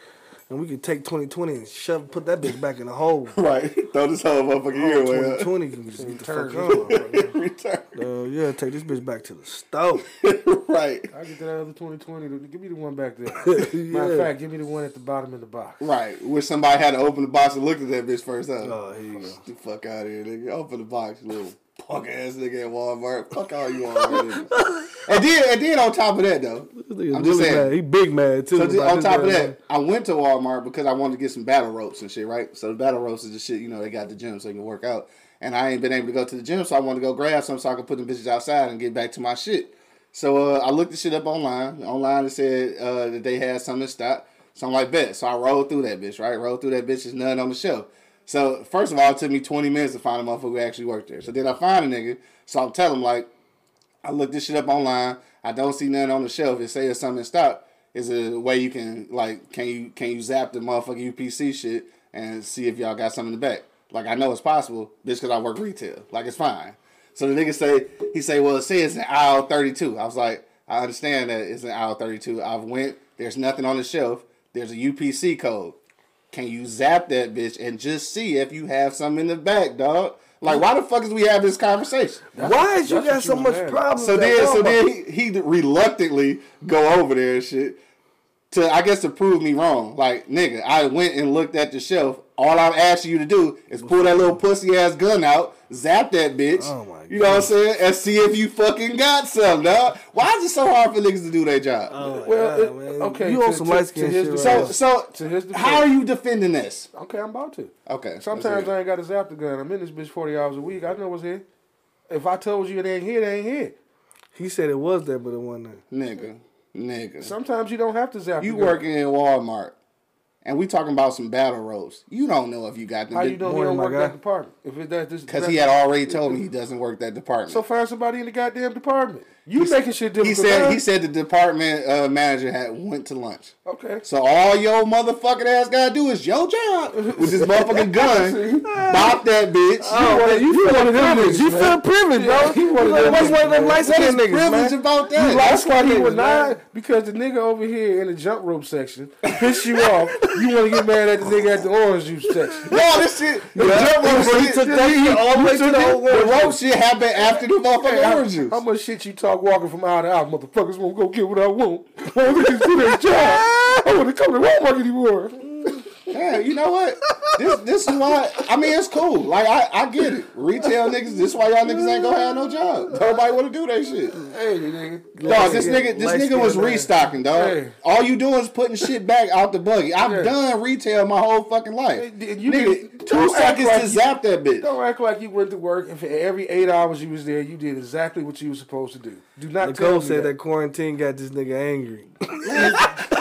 And we could take 2020 and shove, put that bitch back in the hole. (laughs) Right. Throw this whole motherfucking year away. 2020 can just get the fuck on. (laughs) Return. Uh, yeah, take this bitch back to the stove. (laughs) right. I get that other 2020. Give me the one back there. Matter of fact, give me the one at the bottom of the box. Right. Wish somebody had to open the box and looked at that bitch first. Huh? Oh, here you go. Get the fuck out of here, nigga. Open the box, you little punk ass nigga at Walmart. Fuck all you Walmart. And then, and then on top of that though, I'm just really saying. mad. He big mad too. So just on top of that, I went to Walmart because I wanted to get some battle ropes and shit, right? So the battle ropes is the shit, you know, they got the gym so you can work out. And I ain't been able to go to the gym, so I wanted to go grab some so I could put them bitches outside and get back to my shit. So uh, I looked the shit up online. Online it said uh, that they had something in stock. So I'm like, bet. So I rolled through that bitch, right? Rolled through that bitch. There's nothing on the shelf. So first of all, it took me 20 minutes to find a motherfucker who actually worked there. So then I find a nigga. So I'm telling him like, I looked this shit up online. I don't see nothing on the shelf. It says something in stock. Is a way you can like can you can you zap the motherfucking UPC shit and see if y'all got something in the back. Like I know it's possible, just because I work retail. Like it's fine. So the nigga say he say, well it says in aisle thirty two. I was like, I understand that it's in aisle thirty two. I've went. There's nothing on the shelf. There's a UPC code. Can you zap that bitch and just see if you have something in the back, dog? Like why the fuck is we have this conversation? Why is you got so you much mad at. problems? So then, so then he, he reluctantly go over there and shit to I guess to prove me wrong. Like nigga, I went and looked at the shelf. All I'm asking you to do is pull that little pussy ass gun out, zap that bitch. Oh my you know what I'm saying? And see if you fucking got some, dog. Why is it so hard for niggas to do their job? Oh my Well, God, it- man. okay, you on to- some to- light skin his shit. so right now. so To his defense. how are you defending this? Okay, I'm about to. Okay. Sometimes. I ain't got to zap the gun. I'm in this bitch 40 hours a week. I know what's here. If I told you it ain't here, it ain't here. he said it was there, but it wasn't there. nigga, nigga. Sometimes you don't have to zap you the gun. working in Walmart, and we talking about some battle ropes. You don't know if you got them. How you know he don't my work guy. that department? If it that this Because he had already told me he doesn't work that department. So find somebody in the goddamn department. You making shit difficult. he said huh? he said the department uh, manager had went to lunch. Okay. So all your motherfucking ass gotta do is your job with this motherfucking (laughs) gun, bop that bitch. Oh, man, you, feel one privileged. You feel privileged, bro. Yeah, he one of them What's one of them niggas, light what is skin niggas, privilege man? about that? That's why he niggas, was not because the nigga over here in the jump rope section pissed you off. You want to get mad at the nigga at the orange juice section. No, this shit. The Yeah. jump rope He shit. took that shit all the way to the whole The rope shit happened after the motherfucking orange juice. how much shit you talk walking from hour to hour? Motherfuckers won't go get what I want. (laughs) I want to do their job. I want to come to Walmart anymore. Yeah, you know what? this this is why I mean it's cool. Like I, I get it. Retail niggas, this is why y'all niggas ain't gonna have no job. Nobody wanna do that shit. Hey, nigga. Dog, this nigga this nigga was restocking, dog. Hey. All you doing is putting shit back out the buggy. I've Yeah. done retail my whole fucking life. Hey, you nigga, did- two seconds like to you- zap that bitch. Don't act like you went to work and for every eight hours you was there, you did exactly what you were supposed to do. Do not tell Nicole me said that. that quarantine got this nigga angry. (laughs) (laughs)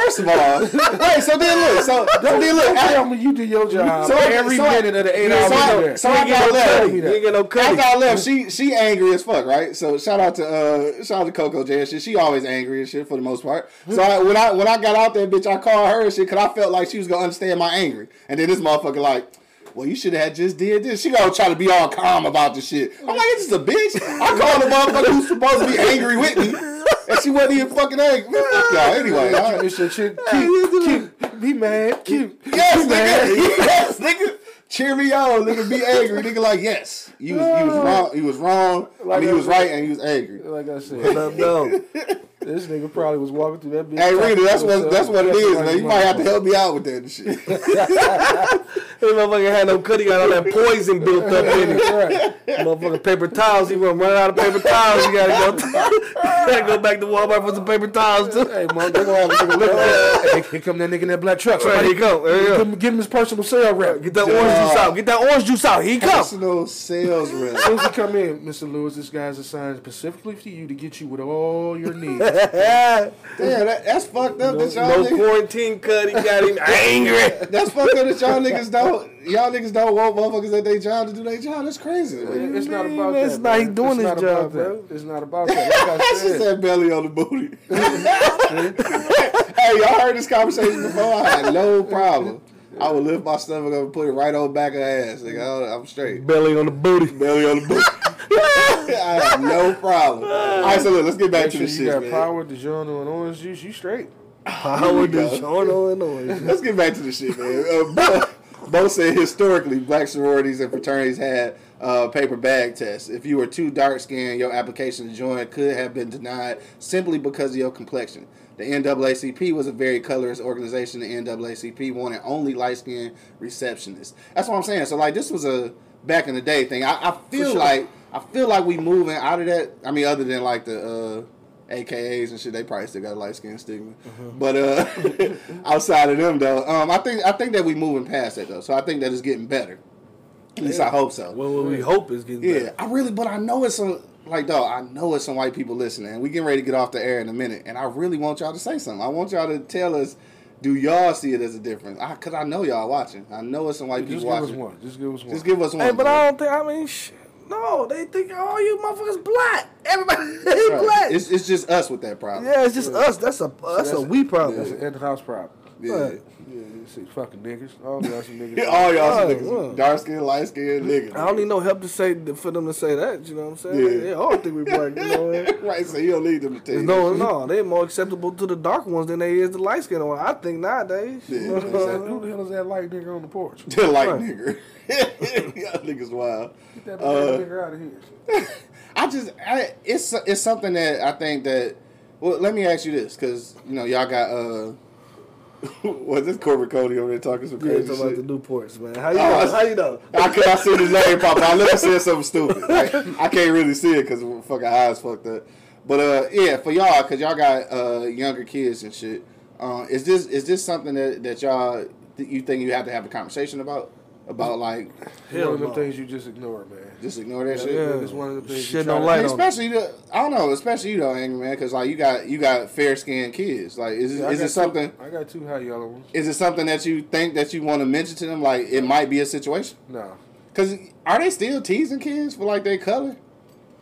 First of all, (laughs) wait. So then look. So, so then look. I- tell me you did your job So- every so- minute of the eight so hours I- so I got ain't left. You ain't get no After cutty. I left, she she angry as fuck, right? So shout out to uh shout out to Coco J and shit. She always angry and shit for the most part. So I, when I when I got out there, bitch, I called her and shit because I felt like she was gonna understand my angry. And then this motherfucker like, well, you should have just did this. She gonna try to be all calm about the shit. I'm like, it's just a bitch. I called the motherfucker who's supposed to be angry with me, and she wasn't even fucking angry. Man, fuck y'all. Anyway, I- It's your shit. Cute, cute. Be mad. Cute. Yes, Be mad. nigga. (laughs) Yes, nigga. Cheer me on, nigga. Be angry, nigga. Like yes, he was, he was uh. wrong. He was wrong. I mean, he was right, and he was angry. Like I said, No, no. (laughs) this nigga probably was walking through that bitch. Hey, talking Rita, that's what himself. that's what it That's is, like man. You might have to help me out with that and shit. (laughs) This motherfucker had no cutty, got all that poison built up in it. Right. Motherfucking paper towels. He run run out of paper towels. You gotta go. (laughs) (laughs) gotta go back to Walmart for some paper towels too. Hey, man, they gonna have a nigga look at that. Hey, here come that nigga in that black truck. Right, here he come. There you Give go. him, give him his personal sale rep. Get that orange juice out. Get that orange juice out. He come. Personal sales rep. As soon as you come in, Mr. Lewis, this guy's assigned specifically for you to get you with all your needs. Yeah. Damn, that, that's fucked up. that y'all No niggas, quarantine cut. He got him (laughs) angry. that's fucked up that y'all niggas don't. Y'all niggas don't want motherfuckers at their job to do their job. That's crazy. man. It's not Man, about that's that. It's not- he man. doing It's his not job, about that. bro. It's not about that. Like I (laughs) That's just said, that belly on the booty. (laughs) hey, y'all heard this conversation before? I had no problem. I would lift my stomach up and put it right on the back of her ass. Nigga, I- I'm straight. Belly on the booty. Belly on the booty. (laughs) I have no problem. All right, so look, let's get back make to sure the you shit, got man. power, DiGiorno, and orange juice. You straight. Howard go. DiGiorno and orange. Juice. Let's get back to the shit, man. Uh, Bo, Bo said historically, black sororities and fraternities had uh, paper bag test. If you were too dark skinned, your application to join could have been denied simply because of your complexion. The NAACP was a very colorist organization. The NAACP wanted only light skinned receptionists. That's what I'm saying. So like this was a back in the day thing. I, I feel sure. like I feel like we moving out of that. I mean, other than like the uh, AKAs and shit, they probably still got a light skin stigma. But uh, (laughs) outside of them though, um, I think I think that we moving past that though. So I think that it's getting better. At least I hope so. Well, what we hope is getting Yeah, better. I really, but I know it's some like dog. I know it's some white people listening. And we getting ready to get off the air in a minute, and I really want y'all to say something. I want y'all to tell us, do y'all see it as a difference? I, Cause I know y'all watching. I know it's some white Just people give us watching. one. Just give us one. Just give us one. Hey, but man. I don't think. I mean, shit. No, they think all you motherfuckers black. Everybody (laughs) Right. black. It's, it's just us with that problem. yeah, it's just us. That's a that's, a we That's problem. an in-house problem. Yeah. Right. Yeah, you see, fucking niggas. All y'all some niggas. (laughs) All y'all some Right, niggas, right. dark skin, light skin niggas. I don't need no help to say for them to say that. You know what I'm saying? Yeah. Yeah, I don't think we black. You know what I mean? (laughs) right, so you don't need them to tell you. No, no, they're more acceptable to the dark ones than they is the light skinned ones. I think nowadays. Yeah, You know what I'm Who the hell is that light nigga on the porch? (laughs) shit. The light Right. nigger. y'all niggas wild. Get that Uh, nigga out of here. I just, I, it's it's something that I think that. Well, let me ask you this, because you know y'all got uh, (laughs) was this Corbett Cody over there talking some Yeah, crazy talking about shit? the Newports, man. How you Oh, know? How you know? I could I see his name pop. I look said something stupid. (laughs) Like, I can't really see it because fucking eyes fucked up. But uh, yeah, for y'all, cause y'all got uh younger kids and shit. Uh, is this is this something that that y'all that you think you have to have a conversation about? About like One of them no. things you just ignore, man. Just ignore that shit. Yeah, it's one of the things. Shit you try don't like- on especially the, I don't know, especially you though, angry man, because like you got you got fair skinned kids. Like, is Yeah, is it something? Two, I got two high yellow ones. Is it something that you think that you want to mention to them? Like, it might be a situation. No. Cause are they still teasing kids for like their color?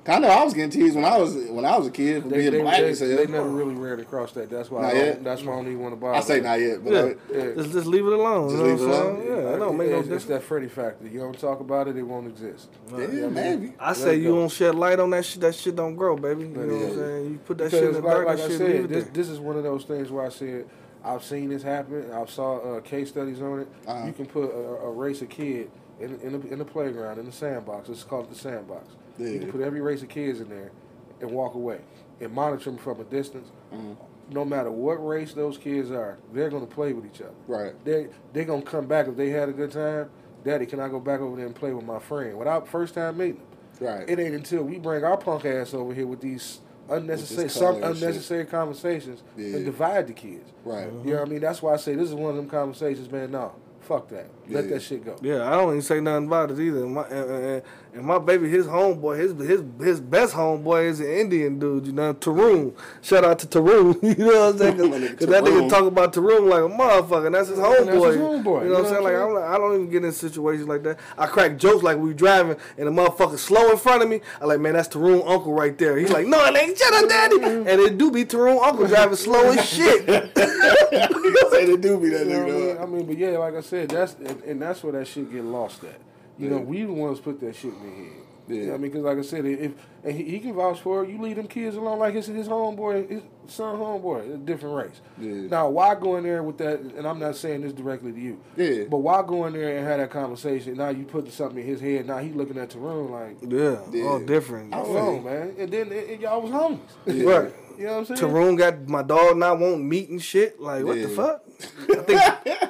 I know I was getting teased when I was when I was a kid for They, being they, black they, as hell. they never really ran across that. That's why. Not I don't, yet? that's why I don't even want to bother. I say not yet, but Yeah. uh, Yeah. Just, just leave it alone. Just you know leave it what I'm alone? saying? Yeah, it don't make no it's, it's difference. that Freddie factor. You don't talk about it, it won't exist. yeah, maybe. I Let say you go. don't shed light on that shit. That shit don't grow, baby. You know Let what I'm saying? You put that shit in the like, dark. like that I shit said, leave it this, this is one of those things where I said I've seen this happen. I've saw uh, case studies on it. Uh-huh. You can put a, a race of kid in in the, in the playground in the sandbox. It's called the sandbox. Yeah. You can put every race of kids in there and walk away and monitor them from a distance. Mm-hmm. no matter what race those kids are, they're gonna play with each other. Right. They they're gonna come back if they had a good time. Daddy, can I go back over there and play with my friend without first time meeting them? Right. It ain't until we bring our punk ass over here with these unnecessary, this some color and shit. unnecessary conversations Yeah. and divide the kids. Right. You know what I mean? That's why I say this is one of them conversations, man. No, fuck that. Let that shit go. Yeah, I don't even say nothing about it either. My, and, and, and my baby, his homeboy, his his his best homeboy is an Indian dude, you know, Tarun. Shout out to Tarun, (laughs) you know what I'm saying? (laughs) Because that nigga talk about Tarun like a motherfucker, and that's his homeboy. that's his homeboy, You know what I'm saying? Like, I'm, I don't even get in situations like that. I crack jokes like we driving and the motherfucker slow in front of me. I like, man, that's Tarun uncle right there. He's like, no, it ain't. Shut up, daddy. (laughs) And it do be Tarun uncle driving slow as shit. Say they do be that You know I mean? nigga. I mean, but yeah, like I said, that's and, and that's where that shit get lost at. You know, we the ones put that shit in their head. You know Yeah. I mean? Because like I said, if and he, he can vouch for it, you leave them kids alone like his his homeboy, his son homeboy, a different race. Yeah. Now, why go in there with that? And I'm not saying this directly to you. Yeah. But why go in there and have that conversation? Now you put something in his head. Now he looking at the room like, Yeah, all different. I hold feel on, you. man. And then and y'all was homies. (laughs) Right. You know what I'm saying? Tarun got my dog not wanting meat and shit. Like what the fuck? I think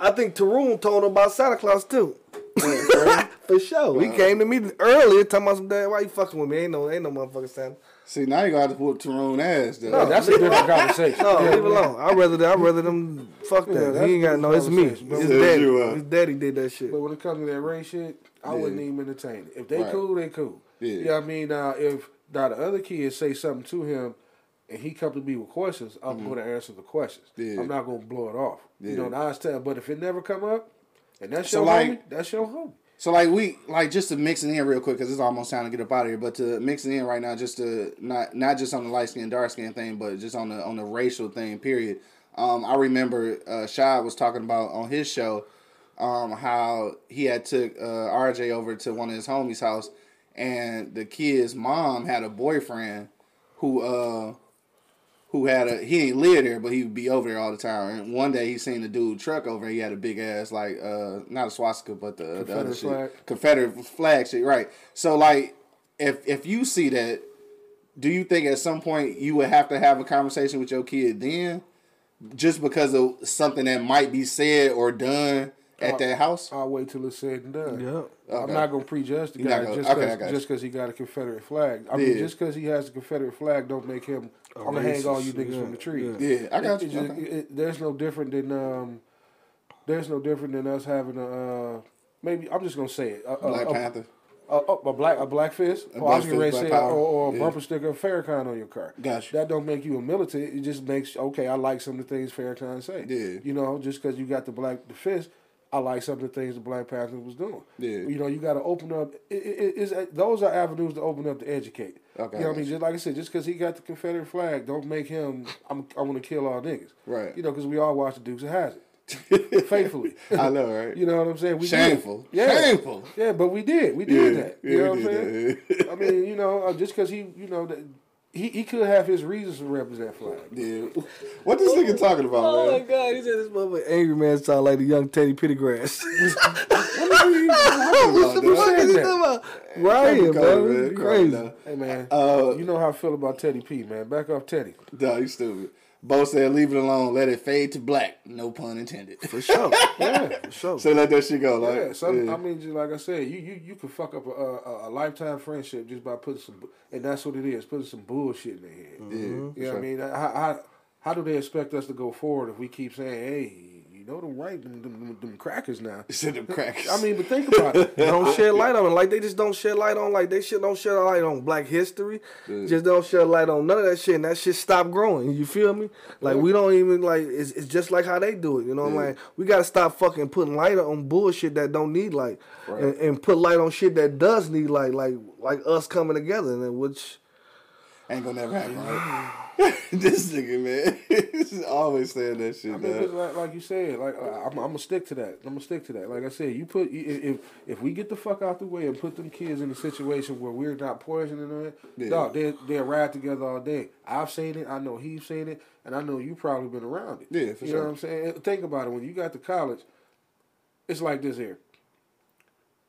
I think Tarun told him about Santa Claus too. For sure. He came to me earlier talking about some dad. Why you fucking with me? Ain't no ain't no motherfucking Santa. See, now you gonna have to whoop Tyrone ass though. Yeah, that's a different conversation. No, Yeah, leave it alone. I rather I rather them fuck that. that's he ain't got no. It's me. conversation. His Yeah, daddy. you are. His daddy did that shit. But when it comes to that race shit, I Yeah. wouldn't even entertain it. If they Right. cool, they cool. Yeah. You know what I mean? Now, if now the other kids say something to him and he come to me with questions, I'm going to answer the questions. Mm-hmm. Yeah. I'm not going to blow it off. You know, and I understand. But if it never come up, and that's So, your like- homie, that's your homie. So like we like just to mix it in real quick because it's almost time to get up out of here. But to mix it in right now, just to not not just on the light skin dark skin thing, but just on the on the racial thing. Period. Um, I remember uh, Shad was talking about on his show um, how he had took uh, RJ over to one of his homies' house, and the kid's mom had a boyfriend who uh who had a he ain't live there, but he would be over there all the time. And one day he seen the dude truck over, and he had a big ass like uh not a swastika, but the, the other Confederate shit, flag. Confederate flag shit, right? So like, if if you see that, do you think at some point you would have to have a conversation with your kid then, just because of something that might be said or done at that house? I'll wait till it's said and done. Yeah. I'm not gonna prejudge the You're guy gonna- just okay, because just because he got a Confederate flag. I mean, just because he has a Confederate flag, don't make him. I'm gonna hang all you niggas yeah, from the tree. yeah. Yeah, I got It- you. it- Okay. it- there's no different than um, there's no different than us having a uh, maybe I'm just gonna say it a, a- Black a, Panther. a, a, a black a black fist. A or I was black getting fist, say, black or, or a Yeah. bumper sticker of Farrakhan on your car. Gotcha. That don't make you a militant. It just makes okay. I like some of the things Farrakhan say. Yeah. You know, just because you got the black the fist. I like some of the things the Black Panther was doing. Yeah. You know, you got to open up. It, it, it's, those are avenues to open up to educate. Okay, You know what I mean? Just like I said, just because he got the Confederate flag, don't make him. I'm. I want to kill all niggas. Right. You know, because we all watch the Dukes of Hazzard (laughs) faithfully. I know, right? You know what I'm saying? We did. Shameful. Yeah. Shameful. Yeah, but we did. We did Yeah, that. yeah, You know what I'm saying? that, I mean, (laughs) you know, uh, just because he, you know, that he, he could have his reasons to represent flag. Yeah. What this nigga talking about, man. Oh my god, he said this motherfucker angry man sound like the young Teddy Pendergrass. (laughs) What what the fuck is he talking about? Ryan, Come on, bro. man. It's Come on crazy. Hey man, Uh, you know how I feel about Teddy P, man. Back off Teddy. Nah, you stupid. Bo said, "Leave it alone. Let it fade to black. No pun intended." For sure. (laughs) Yeah. For sure. so let that shit go. Like, Yeah, some, yeah. I mean, just like I said, you you, you could fuck up a, a, a lifetime friendship just by putting some, and that's what it is, putting some bullshit in their head. Yeah, You know sure. what I mean? How, how how do they expect us to go forward if we keep saying, hey, you know them right, them, them, them crackers now? You said them crackers. I mean, but think about it. They don't shed light on it. Like they just don't shed light on like they shit don't shed light on black history. Just don't shed light on none of that shit and that shit stop growing. You feel me? Like we don't even like it's, it's just like how they do it. You know what I'm like? We gotta stop fucking putting light on bullshit that don't need light. And, and put light on shit that does need light, like like us coming together and which Ain't gonna never happen, right? (laughs) this nigga, man, (laughs) he's always saying that shit. I mean, like, like you said, like I'm, I'm gonna stick to that. I'm gonna stick to that. Like I said, you put if if we get the fuck out the way and put them kids in a situation where we're not poisoning them, Yeah. dog, they they ride together all day. I've seen it. I know he's seen it, and I know you probably been around it. Yeah, for you sure. know what I'm saying. Think about it. When you got to college, it's like this here.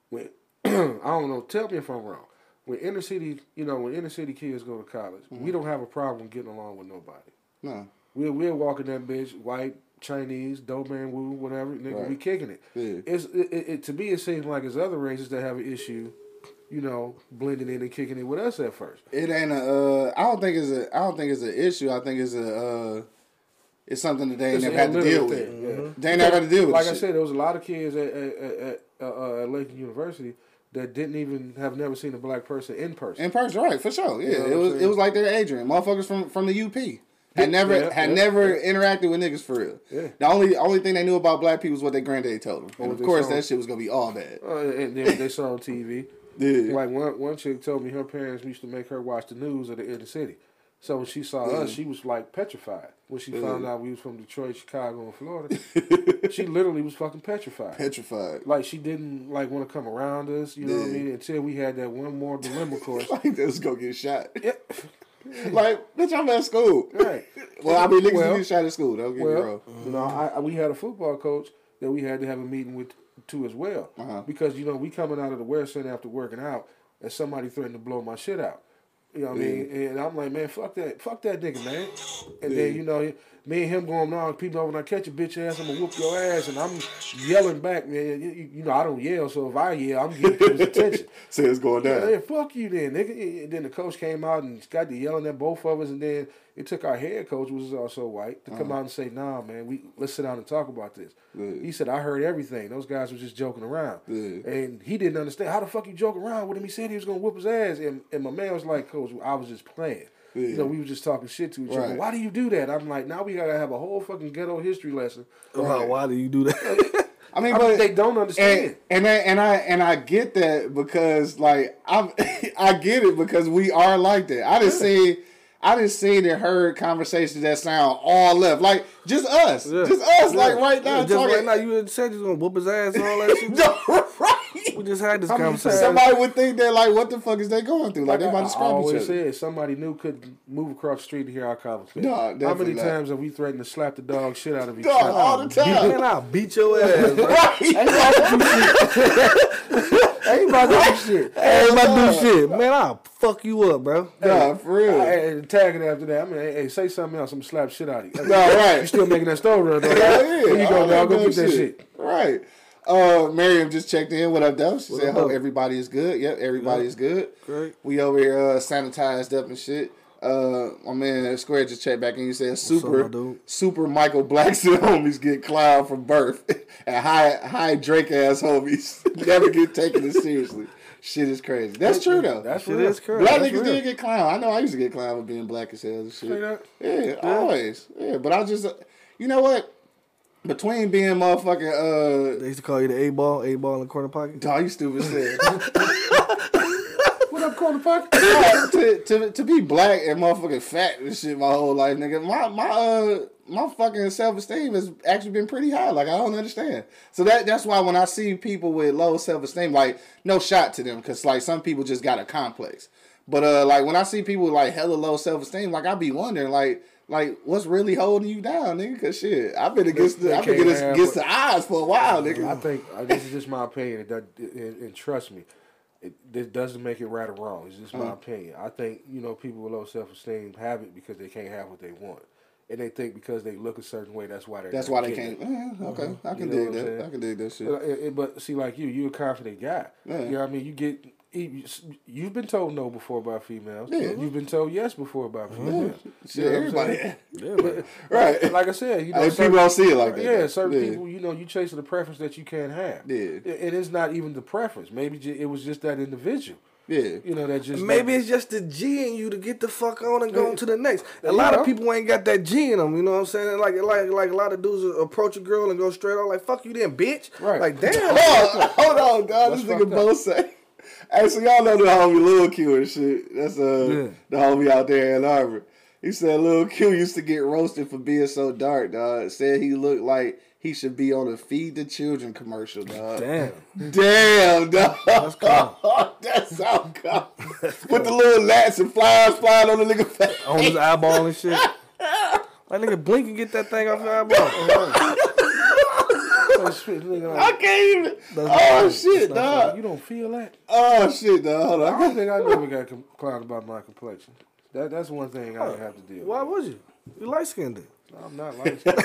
When (clears throat) I don't know, tell me if I'm wrong. When inner city, you know, when inner city kids go to college, Mm-hmm. we don't have a problem getting along with nobody. No, We'll we'll walk in that bitch, white, Chinese, Doberman Woo, whatever, nigga, Right. we kicking it. Yeah. It's it, it, to me it seems like it's other races that have an issue, you know, blending in and kicking it with us at first. It ain't a. Uh, I don't think it's a. I don't think it's an issue. I think it's a. Uh, it's something that they ain't never had to deal illiterate with. thing, yeah. They ain't never had to deal with. Like I shit. said, there was a lot of kids at at, at, at, uh, at Lincoln University that didn't even have never seen a black person in person. In person, right? For sure. Yeah, know it was. It was like they're Adrian, motherfuckers from from the UP. Had never Yeah, had yeah, never interacted with niggas for real. Yeah. The only only thing they knew about black people was what their granddaddy told them, and of course that shit was gonna be all bad. Uh, and then they saw on TV. (laughs) Yeah. Like one one chick told me her parents used to make her watch the news of the inner city. So when she saw us, she was like petrified. When she found out we was from Detroit, Chicago, and Florida, (laughs) she literally was fucking petrified. Petrified. Like she didn't like want to come around us, you know what I mean? Until we had that one more dilemma (laughs) course. Like was gonna get shot. Yeah. (laughs) like bitch, I'm at school. Right. Well, I mean, niggas Well- get shot at school. Don't get me Well, wrong. you know, I, I, we had a football coach that we had to have a meeting with too as well, Uh-huh. because you know we coming out of the wear center after working out, and somebody threatened to blow my shit out. You know what I mean? And I'm like, man, fuck that, fuck that nigga, man. And then you know, me and him going on. People when I catch a bitch ass, I'm gonna whoop your ass, and I'm yelling back, man. You, you- know, I don't yell, so if I yell, I'm getting people's (laughs) attention. So it's going down. yeah, fuck you then, nigga. And then the coach came out and got to yelling at both of us, and then it took our head coach, which was also white, to come uh-huh. out and say, "Nah, man, we let's sit down and talk about this." He said, "I heard everything. Those guys were just joking around," Yeah. and he didn't understand how the fuck you joke around with him. He said he was gonna whoop his ass, and, and my man was like, "Coach, I was just playing." You know, we were just talking shit to each other. Right. Why do you do that? I'm like, now we gotta have a whole fucking ghetto history lesson. Wow, why do you do that? (laughs) I mean, I but mean, they don't understand. and and I, and I and I get that because like I'm (laughs) I get it because we are like that. I just see I just seen and heard conversations that sound all left, like just us, Yeah. just us, Yeah. like right now Yeah, just talking. right now, you said you was gonna whoop his ass and all that (laughs) shit. No. We just had this How many conversation. Somebody would think that like, what the fuck is they going through? Like, they I, about to I each always other. said somebody new could move across the street to hear our conversation. No, How many not. times have we threatened to slap the dog shit out of each Dog, other? all the time. Man, I'll beat your ass, bro. (laughs) Right. Ain't about to do shit. (laughs) Hey, if I do shit, man, I'll fuck you up, bro. Nah, for real. Hey, and tag it after that. I mean, hey, hey, say something else. I'm gonna slap shit out of you. No, right. You still making that story run, dog? (laughs) Hell Here you yeah. go, All dog. Go get that shit. Right. Uh, Miriam just checked in. What up, though? She said, up, "Hope everybody is good." Yep, everybody is good. Great. We over here uh, sanitized up and shit. Uh, my man Square just checked back and he said, "Super, dude? super Michael Blackson (laughs) homies get clowned from birth, (laughs) and high high Drake ass homies (laughs) never get taken as seriously." Shit is crazy. That's true though. That's Shit real. is crazy. Black That's niggas real. did get clowned. I know I used to get clowned for being black as hell and shit. Up. Yeah, always. Yeah, but I just, uh, you know what? Between being motherfucking, uh, They used to call you the A ball, A ball in the corner pocket. dog, you stupid shit. (laughs) What up, corner pocket? (laughs) to, to to be black and motherfucking fat and shit my whole life, nigga. My my uh my fucking self esteem has actually been pretty high. Like I don't understand. So that that's why when I see people with low self esteem, like no shot to them, cause like some people just got a complex. But uh, like when I see people with like hella low self esteem, like I be wondering like. Like what's really holding you down, nigga? Cause shit, I've been against the, I've been against, against the odds for a while, nigga. I think uh, this is just my opinion, and, that, and, and trust me, it, this doesn't make it right or wrong. It's just my opinion. I think you know people with low self esteem have it because they can't have what they want, and they think because they look a certain way, that's why they're. That's why they can't. eh, okay, I can You know dig that. I can dig that shit. But, uh, but see, like you, you're a confident guy. Yeah. You know what I mean? You get. You've been told no before by females. Yeah. You've been told yes before by females. Shit, You know what everybody. (laughs) Yeah, man. (laughs) Right. Like I said, you know, Hey, certain- people don't see it like that. Yeah, certain Yeah. people, you know, you chasing the preference that you can't have. Yeah. It- it is not even the preference. Maybe it was just that individual. Yeah. You know, that just Maybe it's just the G in you to get the fuck on and go Yeah. on to the next. A Yeah. lot of people ain't got that G in them. You know what I'm saying? Like, like, like a lot of dudes approach a girl and go straight on like, "Fuck you, then, bitch." Right. Like, (laughs) damn. Oh, hold on, God. What's This nigga both say. Hey, so y'all know the homie Lil Q and shit. That's uh Yeah. the homie out there in Ann Arbor. He said Lil Q used to get roasted for being so dark, dog. Said he looked like he should be on a feed the children commercial, dog. Damn. Damn, dog. That's cold. (laughs) that sound cold. With the little lats and flies flying on the nigga face. On his eyeball and shit. (laughs) Like nigga, blink and get that thing off your eyeball. (laughs) Oh, (laughs) shit, nigga, I can't even. Oh shit, you don't feel that? Oh shit, dog. Hold on. I don't think I never got com- clowned about my complexion. That that's one thing I have to deal. Why with. would you? You light skinned. I'm not light skinned.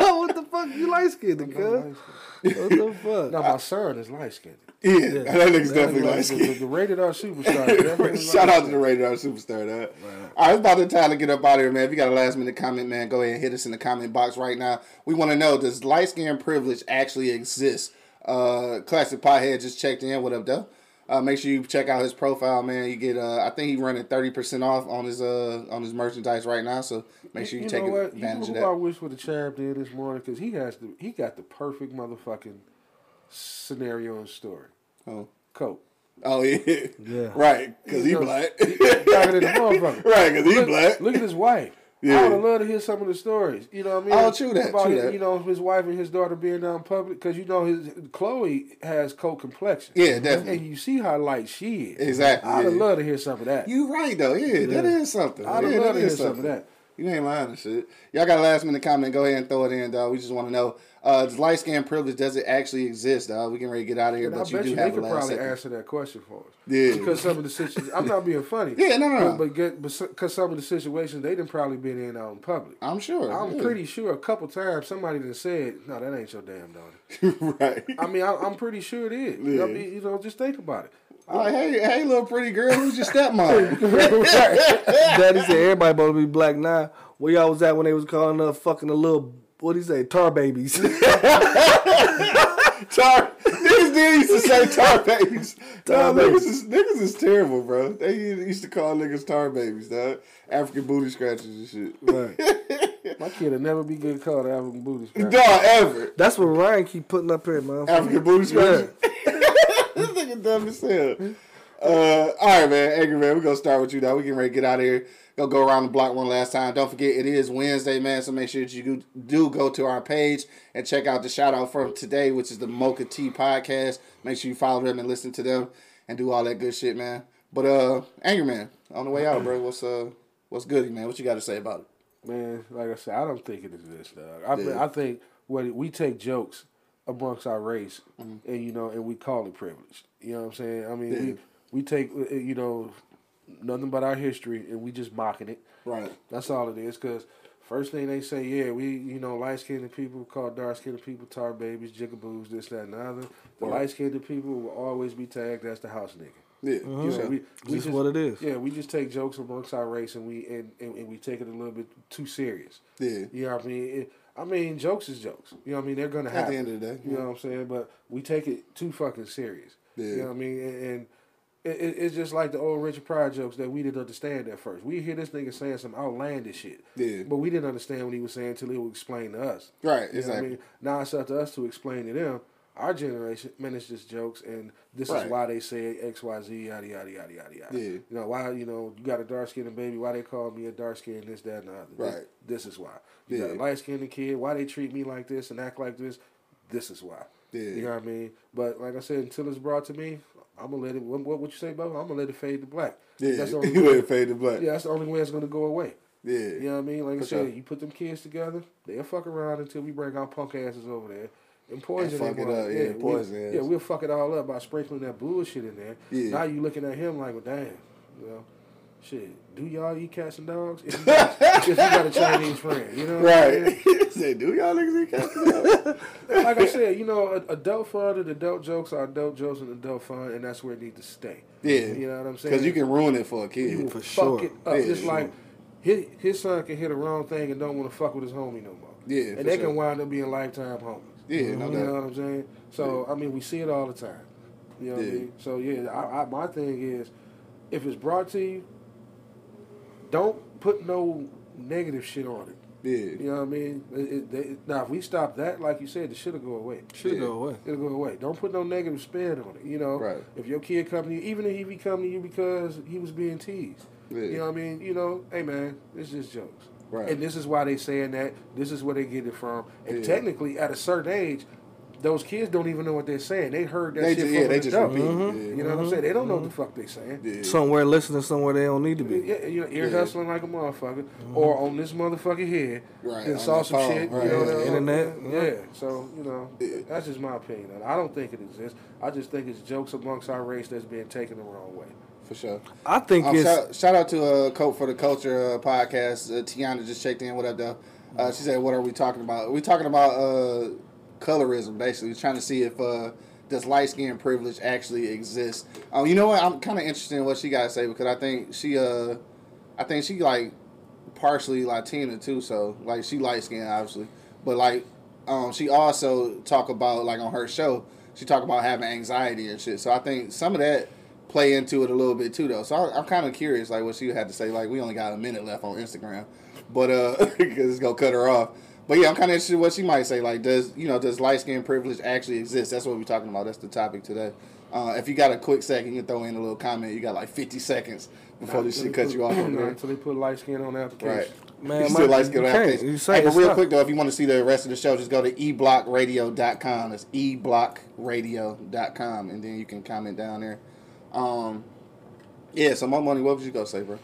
Oh, (laughs) (laughs) what the fuck? You light skinned, I'm cuz? not light. What the fuck? No, my son is light skinned. Yeah, that nigga's definitely light the, skinned. the, the rated R superstar. (laughs) Shout out to light-skinned. the Rated R Superstar, dog. All right, it's about the time to get up out of here, man. If you got a last minute comment, man, go ahead and hit us in the comment box right now. We want to know does light skin privilege actually exist? Uh, Classic Pothead just checked in. What up, though? Uh, make sure you check out his profile, man. You get, uh, I think he running thirty percent off on his uh on his merchandise right now. So make sure you, take know what? advantage you of know I that. wish what the champ did this morning because he has the he got the perfect motherfucking scenario and story. Oh, Coke. oh yeah, Yeah. (laughs) right, because he You know, black. He blacker than the motherfucker. (laughs) right, because he look, black. Look at his wife. Yeah. I would love to hear some of the stories. You know what I mean? Oh, true that, About true his- that. You know his wife and his daughter being down in public because you know his Chloe has coke complexion. Yeah, definitely. And you see how light she is. Exactly, I'd yeah. loved to hear some of that. You right though, yeah, that is something. I'd yeah, that to hear is some of that. You ain't lying and shit. Y'all got a last minute comment? Go ahead and throw it in, dog. We just want to know: uh, light skin privilege does it actually exist, dog? We can ready to get out of here, And I but you bet do you have a could last probably second. answer that question for us. Yeah. Because some of the situations, I'm not being funny. (laughs) Yeah, no, no, no. But, because some of the situations they done probably been in out in public. I'm sure. I'm yeah. pretty sure a couple times somebody done said, "No, that ain't your damn daughter." (laughs) right. I mean, I, I'm pretty sure it is. I Yeah. mean, you know, just think about it. like, hey, hey, little pretty girl, who's your stepmom? (laughs) Daddy said everybody supposed to be black now. Where y'all was at when they was calling up fucking the little what do you say tar babies? (laughs) tar. Niggas did used to say tar babies. Tar no, niggas babies. is, niggas is terrible, bro. They used to call niggas tar babies, dog. African booty scratches and shit. right. (laughs) My kid will never be good called African booty scratcher. Dog, ever. That's what Ryan keep putting up here, man. African booty scratcher. (laughs) this nigga dumb as hell. Uh, all right, man. Angry man, we're gonna start with you now. We getting ready to get out of here. Go go around the block one last time. Don't forget it is Wednesday, man. So make sure that you do- go to our page and check out the shout out from today, which is the Mocha Tea podcast. Make sure you follow them and listen to them and do all that good shit, man. But uh, Angry man, on the way out, bro. What's uh, what's goody, man? What you got to say about it? Man, like I said, I don't think it exists, dog. I, mean. I think what we take jokes amongst our race, Mm-hmm. and you know, and we call it privilege. You know what I'm saying? I mean, Yeah. we we take you know nothing but our history, and we just mocking it. Right. That's all it is. Cause first thing they say, yeah, we you know light skinned people call dark skinned people tar babies, jigaboos, this, that, and the other. The Right. light skinned people will always be tagged as the house nigga. Yeah. Uh-huh. You know, we, we Just what it is. Yeah, we just take jokes amongst our race and we and, and, and we take it a little bit too serious. Yeah. You know what I mean? It, I mean, jokes is jokes. You know what I mean? They're gonna At the end of the day, You know what I'm saying? But we take it too fucking serious. Yeah. You know what I mean? And, and it, it, it's just like the old Richard Pryor jokes that we didn't understand at first. We hear this nigga saying some outlandish shit. Yeah. But we didn't understand what he was saying until he would explain to us. Right. You what I Exactly. mean? Now it's up to us to explain to them. Our generation, man, it's just jokes, and this Right. is why they say X, Y, Z, yada yada yada yada yada. Yeah. You know why? You know you got a dark skinned baby. Why they call me a dark skinned this, that, and the other. Right. This, is why. You got Yeah. a light skinned kid. Why they treat me like this and act like this? This is why. Yeah. You know what I mean? But like I said, until it's brought to me, I'm gonna let it. What, what would you say, Bo? I'm gonna let it fade to black. Yeah. That's the (laughs) only You way. ain't fade the black. Yeah, that's the only way it's gonna go away. Yeah. You know what I mean? Like I said, sure. you put them kids together, they'll fuck around until we bring our punk asses over there and poison fuck them it up, yeah, we- poison Yeah, ass. we'll fuck it all up by sprinkling that bullshit in there. Yeah. Now you looking at him like, well, damn, you know, shit. Do y'all eat cats and dogs? (laughs) If you got, if you got a Chinese friend, you know, what I'm? Right. Say, (laughs) do y'all niggas eat cats? (laughs) like I said, you know, adult fun and adult jokes are adult jokes and adult fun, and that's where it needs to stay. Yeah. you know what I'm saying? Because you can ruin it for a kid. will For fuck sure. it up. Yeah, Just sure. like his, his son can hit a wrong thing and don't want to fuck with his homie no more. Yeah, for and they sure. can wind up being lifetime homies. Yeah, no you know what I'm saying? So I mean, we see it all the time. You know what I Yeah. mean? So yeah, I, I, my thing is, if it's brought to you, don't put no negative shit on it. Yeah. You know what I mean? It, it, they, now, if we stop that, like you said, the shit'll go away. Should Yeah. go away. It'll go away. Don't put no negative spin on it. You know, Right. if your kid come to you, even if he be coming to you because he was being teased, Yeah. you know what I mean? You know, hey man, it's just jokes. Right. And this is why they saying that. This is where they get it from. And Yeah. technically, at a certain age, those kids don't even know what they're saying. They heard that They shit just, from yeah, an they just adult. repeat. You know what I'm saying? They don't know what the fuck they saying. Yeah. Somewhere listening, somewhere they don't need to be. Yeah, you know, ear Yeah. hustling like a motherfucker, or on this motherfucker here, Right, then on saw some phone, shit, right, you know, yeah. that- Internet, yeah. yeah. So you know, that's just my opinion. I don't think it exists. I just think it's jokes amongst our race that's being taken the wrong way. For sure. I think Um, it's shout, shout out to uh, Cope for the Culture uh, podcast. Uh, Tiana just checked in. What up, though? Uh, she said, "What are we talking about? we talking about uh, colorism, basically. We're trying to see if uh, does light skin privilege actually exist. Um, you know what? I'm kind of interested in what she got to say because I think she, uh, I think she like partially Latina too. So like she light skin, obviously, but like um, she also talk about like on her show, she talk about having anxiety and shit. So I think some of that." Play into it a little bit too, though. So I, I'm kind of curious, like what she had to say. Like we only got a minute left on Instagram, but uh, (laughs) because it's gonna cut her off. But yeah, I'm kind of interested in what she might say. Like, does you know, does light skin privilege actually exist? That's what we're talking about. That's the topic today. Uh, if you got a quick second, you can throw in a little comment. You got like 50 seconds before this shit cuts you off. (clears throat) there. Until they put light skin on the application. Right. Man, you still light skin on application. You say Hey, but real not. quick though, if you want to see the rest of the show, just go to eblockradio.com. That's eblockradio.com, and then you can comment down there. Um, yeah. So, my money. What would you go say, bro?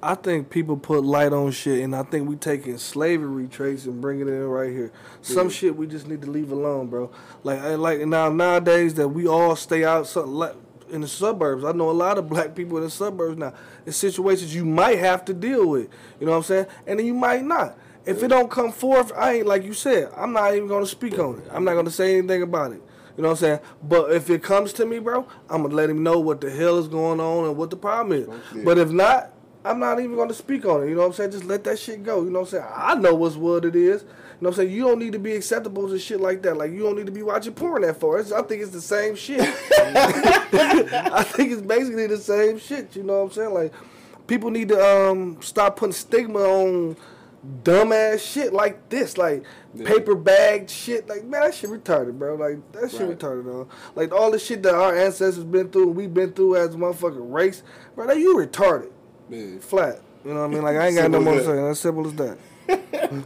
I think people put light on shit, and I think we taking slavery traits and bringing it in right here. Some shit we just need to leave alone, bro. Like, I- like now nowadays that we all stay out so, like, in the suburbs. I know a lot of black people in the suburbs now. In situations you might have to deal with, you know what I'm saying, and then you might not. If it don't come forth, I ain't like you said. I'm not even gonna speak on it. I'm not gonna say anything about it. You know what I'm saying? But if it comes to me, bro, I'm gonna let him know what the hell is going on and what the problem is. But if not, I'm not even gonna speak on it. You know what I'm saying? Just let that shit go. You know what I'm saying? I know what's what it is. You know what I'm saying? You don't need to be acceptable to shit like that. Like you don't need to be watching porn that far. It's, I think it's the same shit. (laughs) I think it's basically the same shit. You know what I'm saying? Like people need to um stop putting stigma on dumbass shit like this, like paper bag shit. Like man, that shit retarded, bro. Like that shit Right. retarded, dog. Like all the shit that our ancestors been through, and we've been through as a motherfucking race, bro. That you retarded, Yeah. flat. You know what I mean? Like I ain't got no more to say. As simple as that.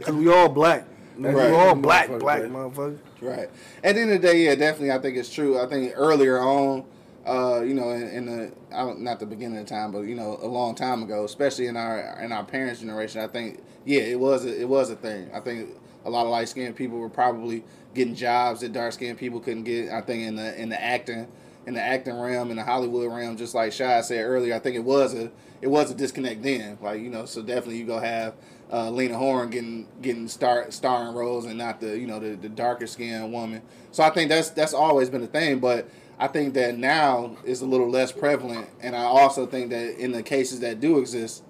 Cause we all black. Man, Right. We all black, Motherfucker, black right. motherfucker. Right. At the end of the day, yeah, definitely. I think it's true. I think earlier on, uh, you know, in, in the I don't, not the beginning of time, but you know, a long time ago, especially in our in our parents' generation, I think yeah, it was a, it was a thing. I think a lot of light skinned people were probably getting jobs that dark skinned people couldn't get. I think in the in the acting in the acting realm in the Hollywood realm, just like Shy said earlier, I think it was a it was a disconnect then. Like you know, so definitely you go have uh, Lena Horne getting getting star starring roles and not the you know the, the darker skinned woman. So I think that's that's always been a thing, but I think that now is a little less prevalent, and I also think that in the cases that do exist,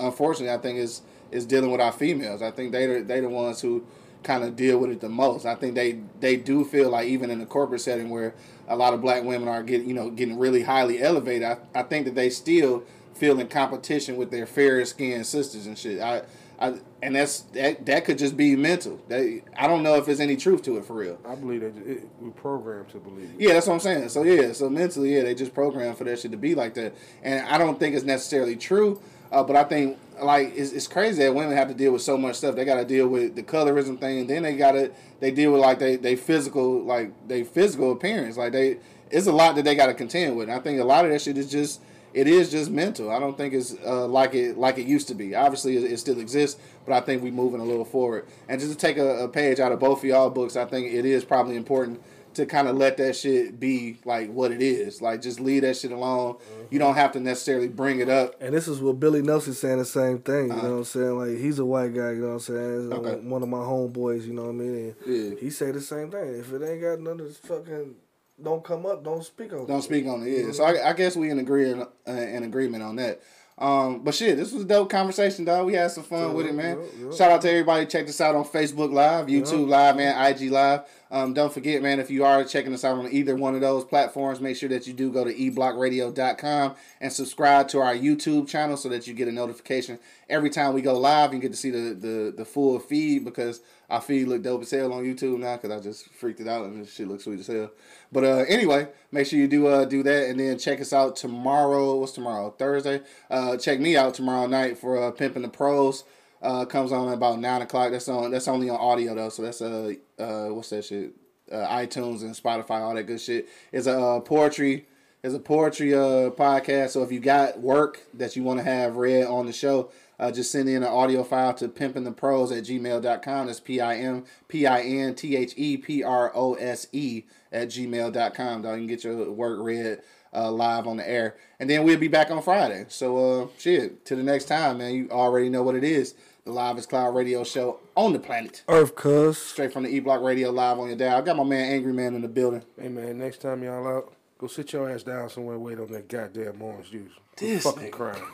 unfortunately, I think is is dealing with our females. I think they they the ones who kind of deal with it the most. I think they they do feel like even in the corporate setting where a lot of black women are getting you know getting really highly elevated. I, I think that they still feel in competition with their fairer skinned sisters and shit. I, I and that's that that could just be mental. That I don't know if there's any truth to it for real. I believe that it, we're programmed to believe it. Yeah, that's what I'm saying. So yeah, so mentally, yeah, they just programmed for that shit to be like that, and I don't think it's necessarily true. Uh, but I think like it's, it's crazy that women have to deal with so much stuff. They got to deal with the colorism thing, and then they got to they deal with like they they physical like they physical appearance. Like they it's a lot that they got to contend with. And I think a lot of that shit is just it is just mental. I don't think it's uh, like it like it used to be. Obviously, it, it still exists, but I think we're moving a little forward. And just to take a, a page out of both of y'all books, I think it is probably important to kind of let that shit be like what it is. Like just leave that shit alone. You don't have to necessarily bring it up. And this is what Billy Nelson saying the same thing. You Uh-huh. know what I'm saying? Like he's a white guy. You know what I'm saying? Okay. One of my homeboys. You know what I mean? And Yeah. He say the same thing. If it ain't got none of this fucking, don't come up. Don't speak on. Don't it. speak on it. Yeah. So I, I guess we in agree uh, in agreement on that. Um, but shit, this was a dope conversation, dog. We had some fun with it, man. yeah, yeah. Shout out to everybody. Check this out on Facebook Live, YouTube Live, man, IG Live. Um, don't forget, man, if you are checking us out on either one of those platforms, make sure that you do go to eblockradio.com and subscribe to our YouTube channel so that you get a notification every time we go live. You get to see the the, the full feed because our feed look dope as hell on YouTube now because I just freaked it out and this shit looks sweet as hell. But uh, anyway, make sure you do uh, do that and then check us out tomorrow. What's tomorrow? Thursday. Uh, check me out tomorrow night for uh, Pimping the Prose. Uh, comes on about nine o'clock. That's on. That's only on audio though. So that's uh, uh what's that shit? Uh, iTunes and Spotify, all that good shit. It's a uh, poetry. It's a poetry uh podcast. So if you got work that you want to have read on the show, uh, just send in an audio file to pimpintheprose at gmail.com. That's P I M P I N T H E P R O S E at gmail.com. Dog. You can get your work read uh, live on the air. And then we'll be back on Friday. So, uh, shit, to the next time, man, you already know what it is. the Live is Cloud radio show on the planet. Earth, cuz. Straight from the E Block Radio live on your dial. I got my man Angry Man in the building. Hey man, next time y'all out, go sit your ass down somewhere and wait on that goddamn orange juice. This fucking nigga. crying. (laughs)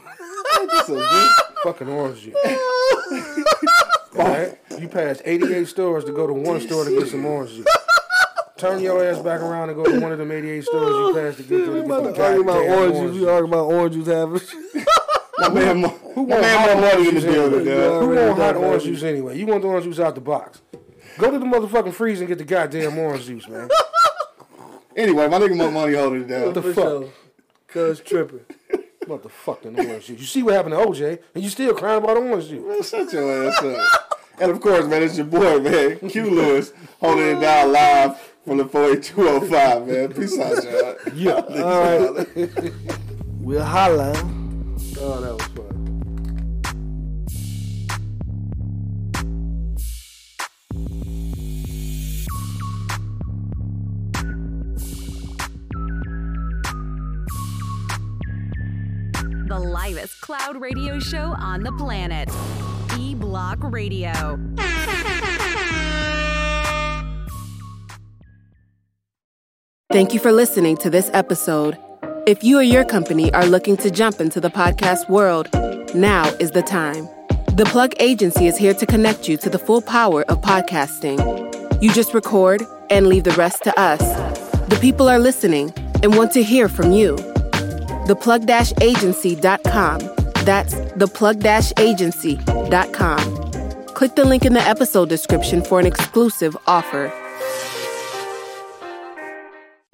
This a fucking orange juice. (laughs) Alright? You passed 88 stores to go to one store to get some orange juice. Turn your ass back around and go to one of them 88 stores you oh, passed to get to get the to argue about goddamn orange orange juice. We argue about orange juice having. (laughs) my man, my want hot Money in the orange building. Who want hot orange juice anyway? You want the orange juice out the box. Go to the motherfucking freezer and get the goddamn orange juice, man. Anyway, my nigga Mo Money holding it down. What the For fuck? sure. Cuz tripping. Motherfucking orange juice. You see what happened to OJ, and you still crying about orange juice. Shut your ass up. And of course, man, it's your boy, man, Q Lewis, holding it down live from the 48205, man. Peace out, y'all. Yeah. All right. (laughs) We'll holla. Oh, that was fun. The livest cloud radio show on the planet. E Block Radio. Thank you for listening to this episode. If you or your company are looking to jump into the podcast world, now is the time. The Plug Agency is here to connect you to the full power of podcasting. You just record and leave the rest to us. The people are listening and want to hear from you. Theplug-agency.com. That's theplug-agency.com. Click the link in the episode description for an exclusive offer.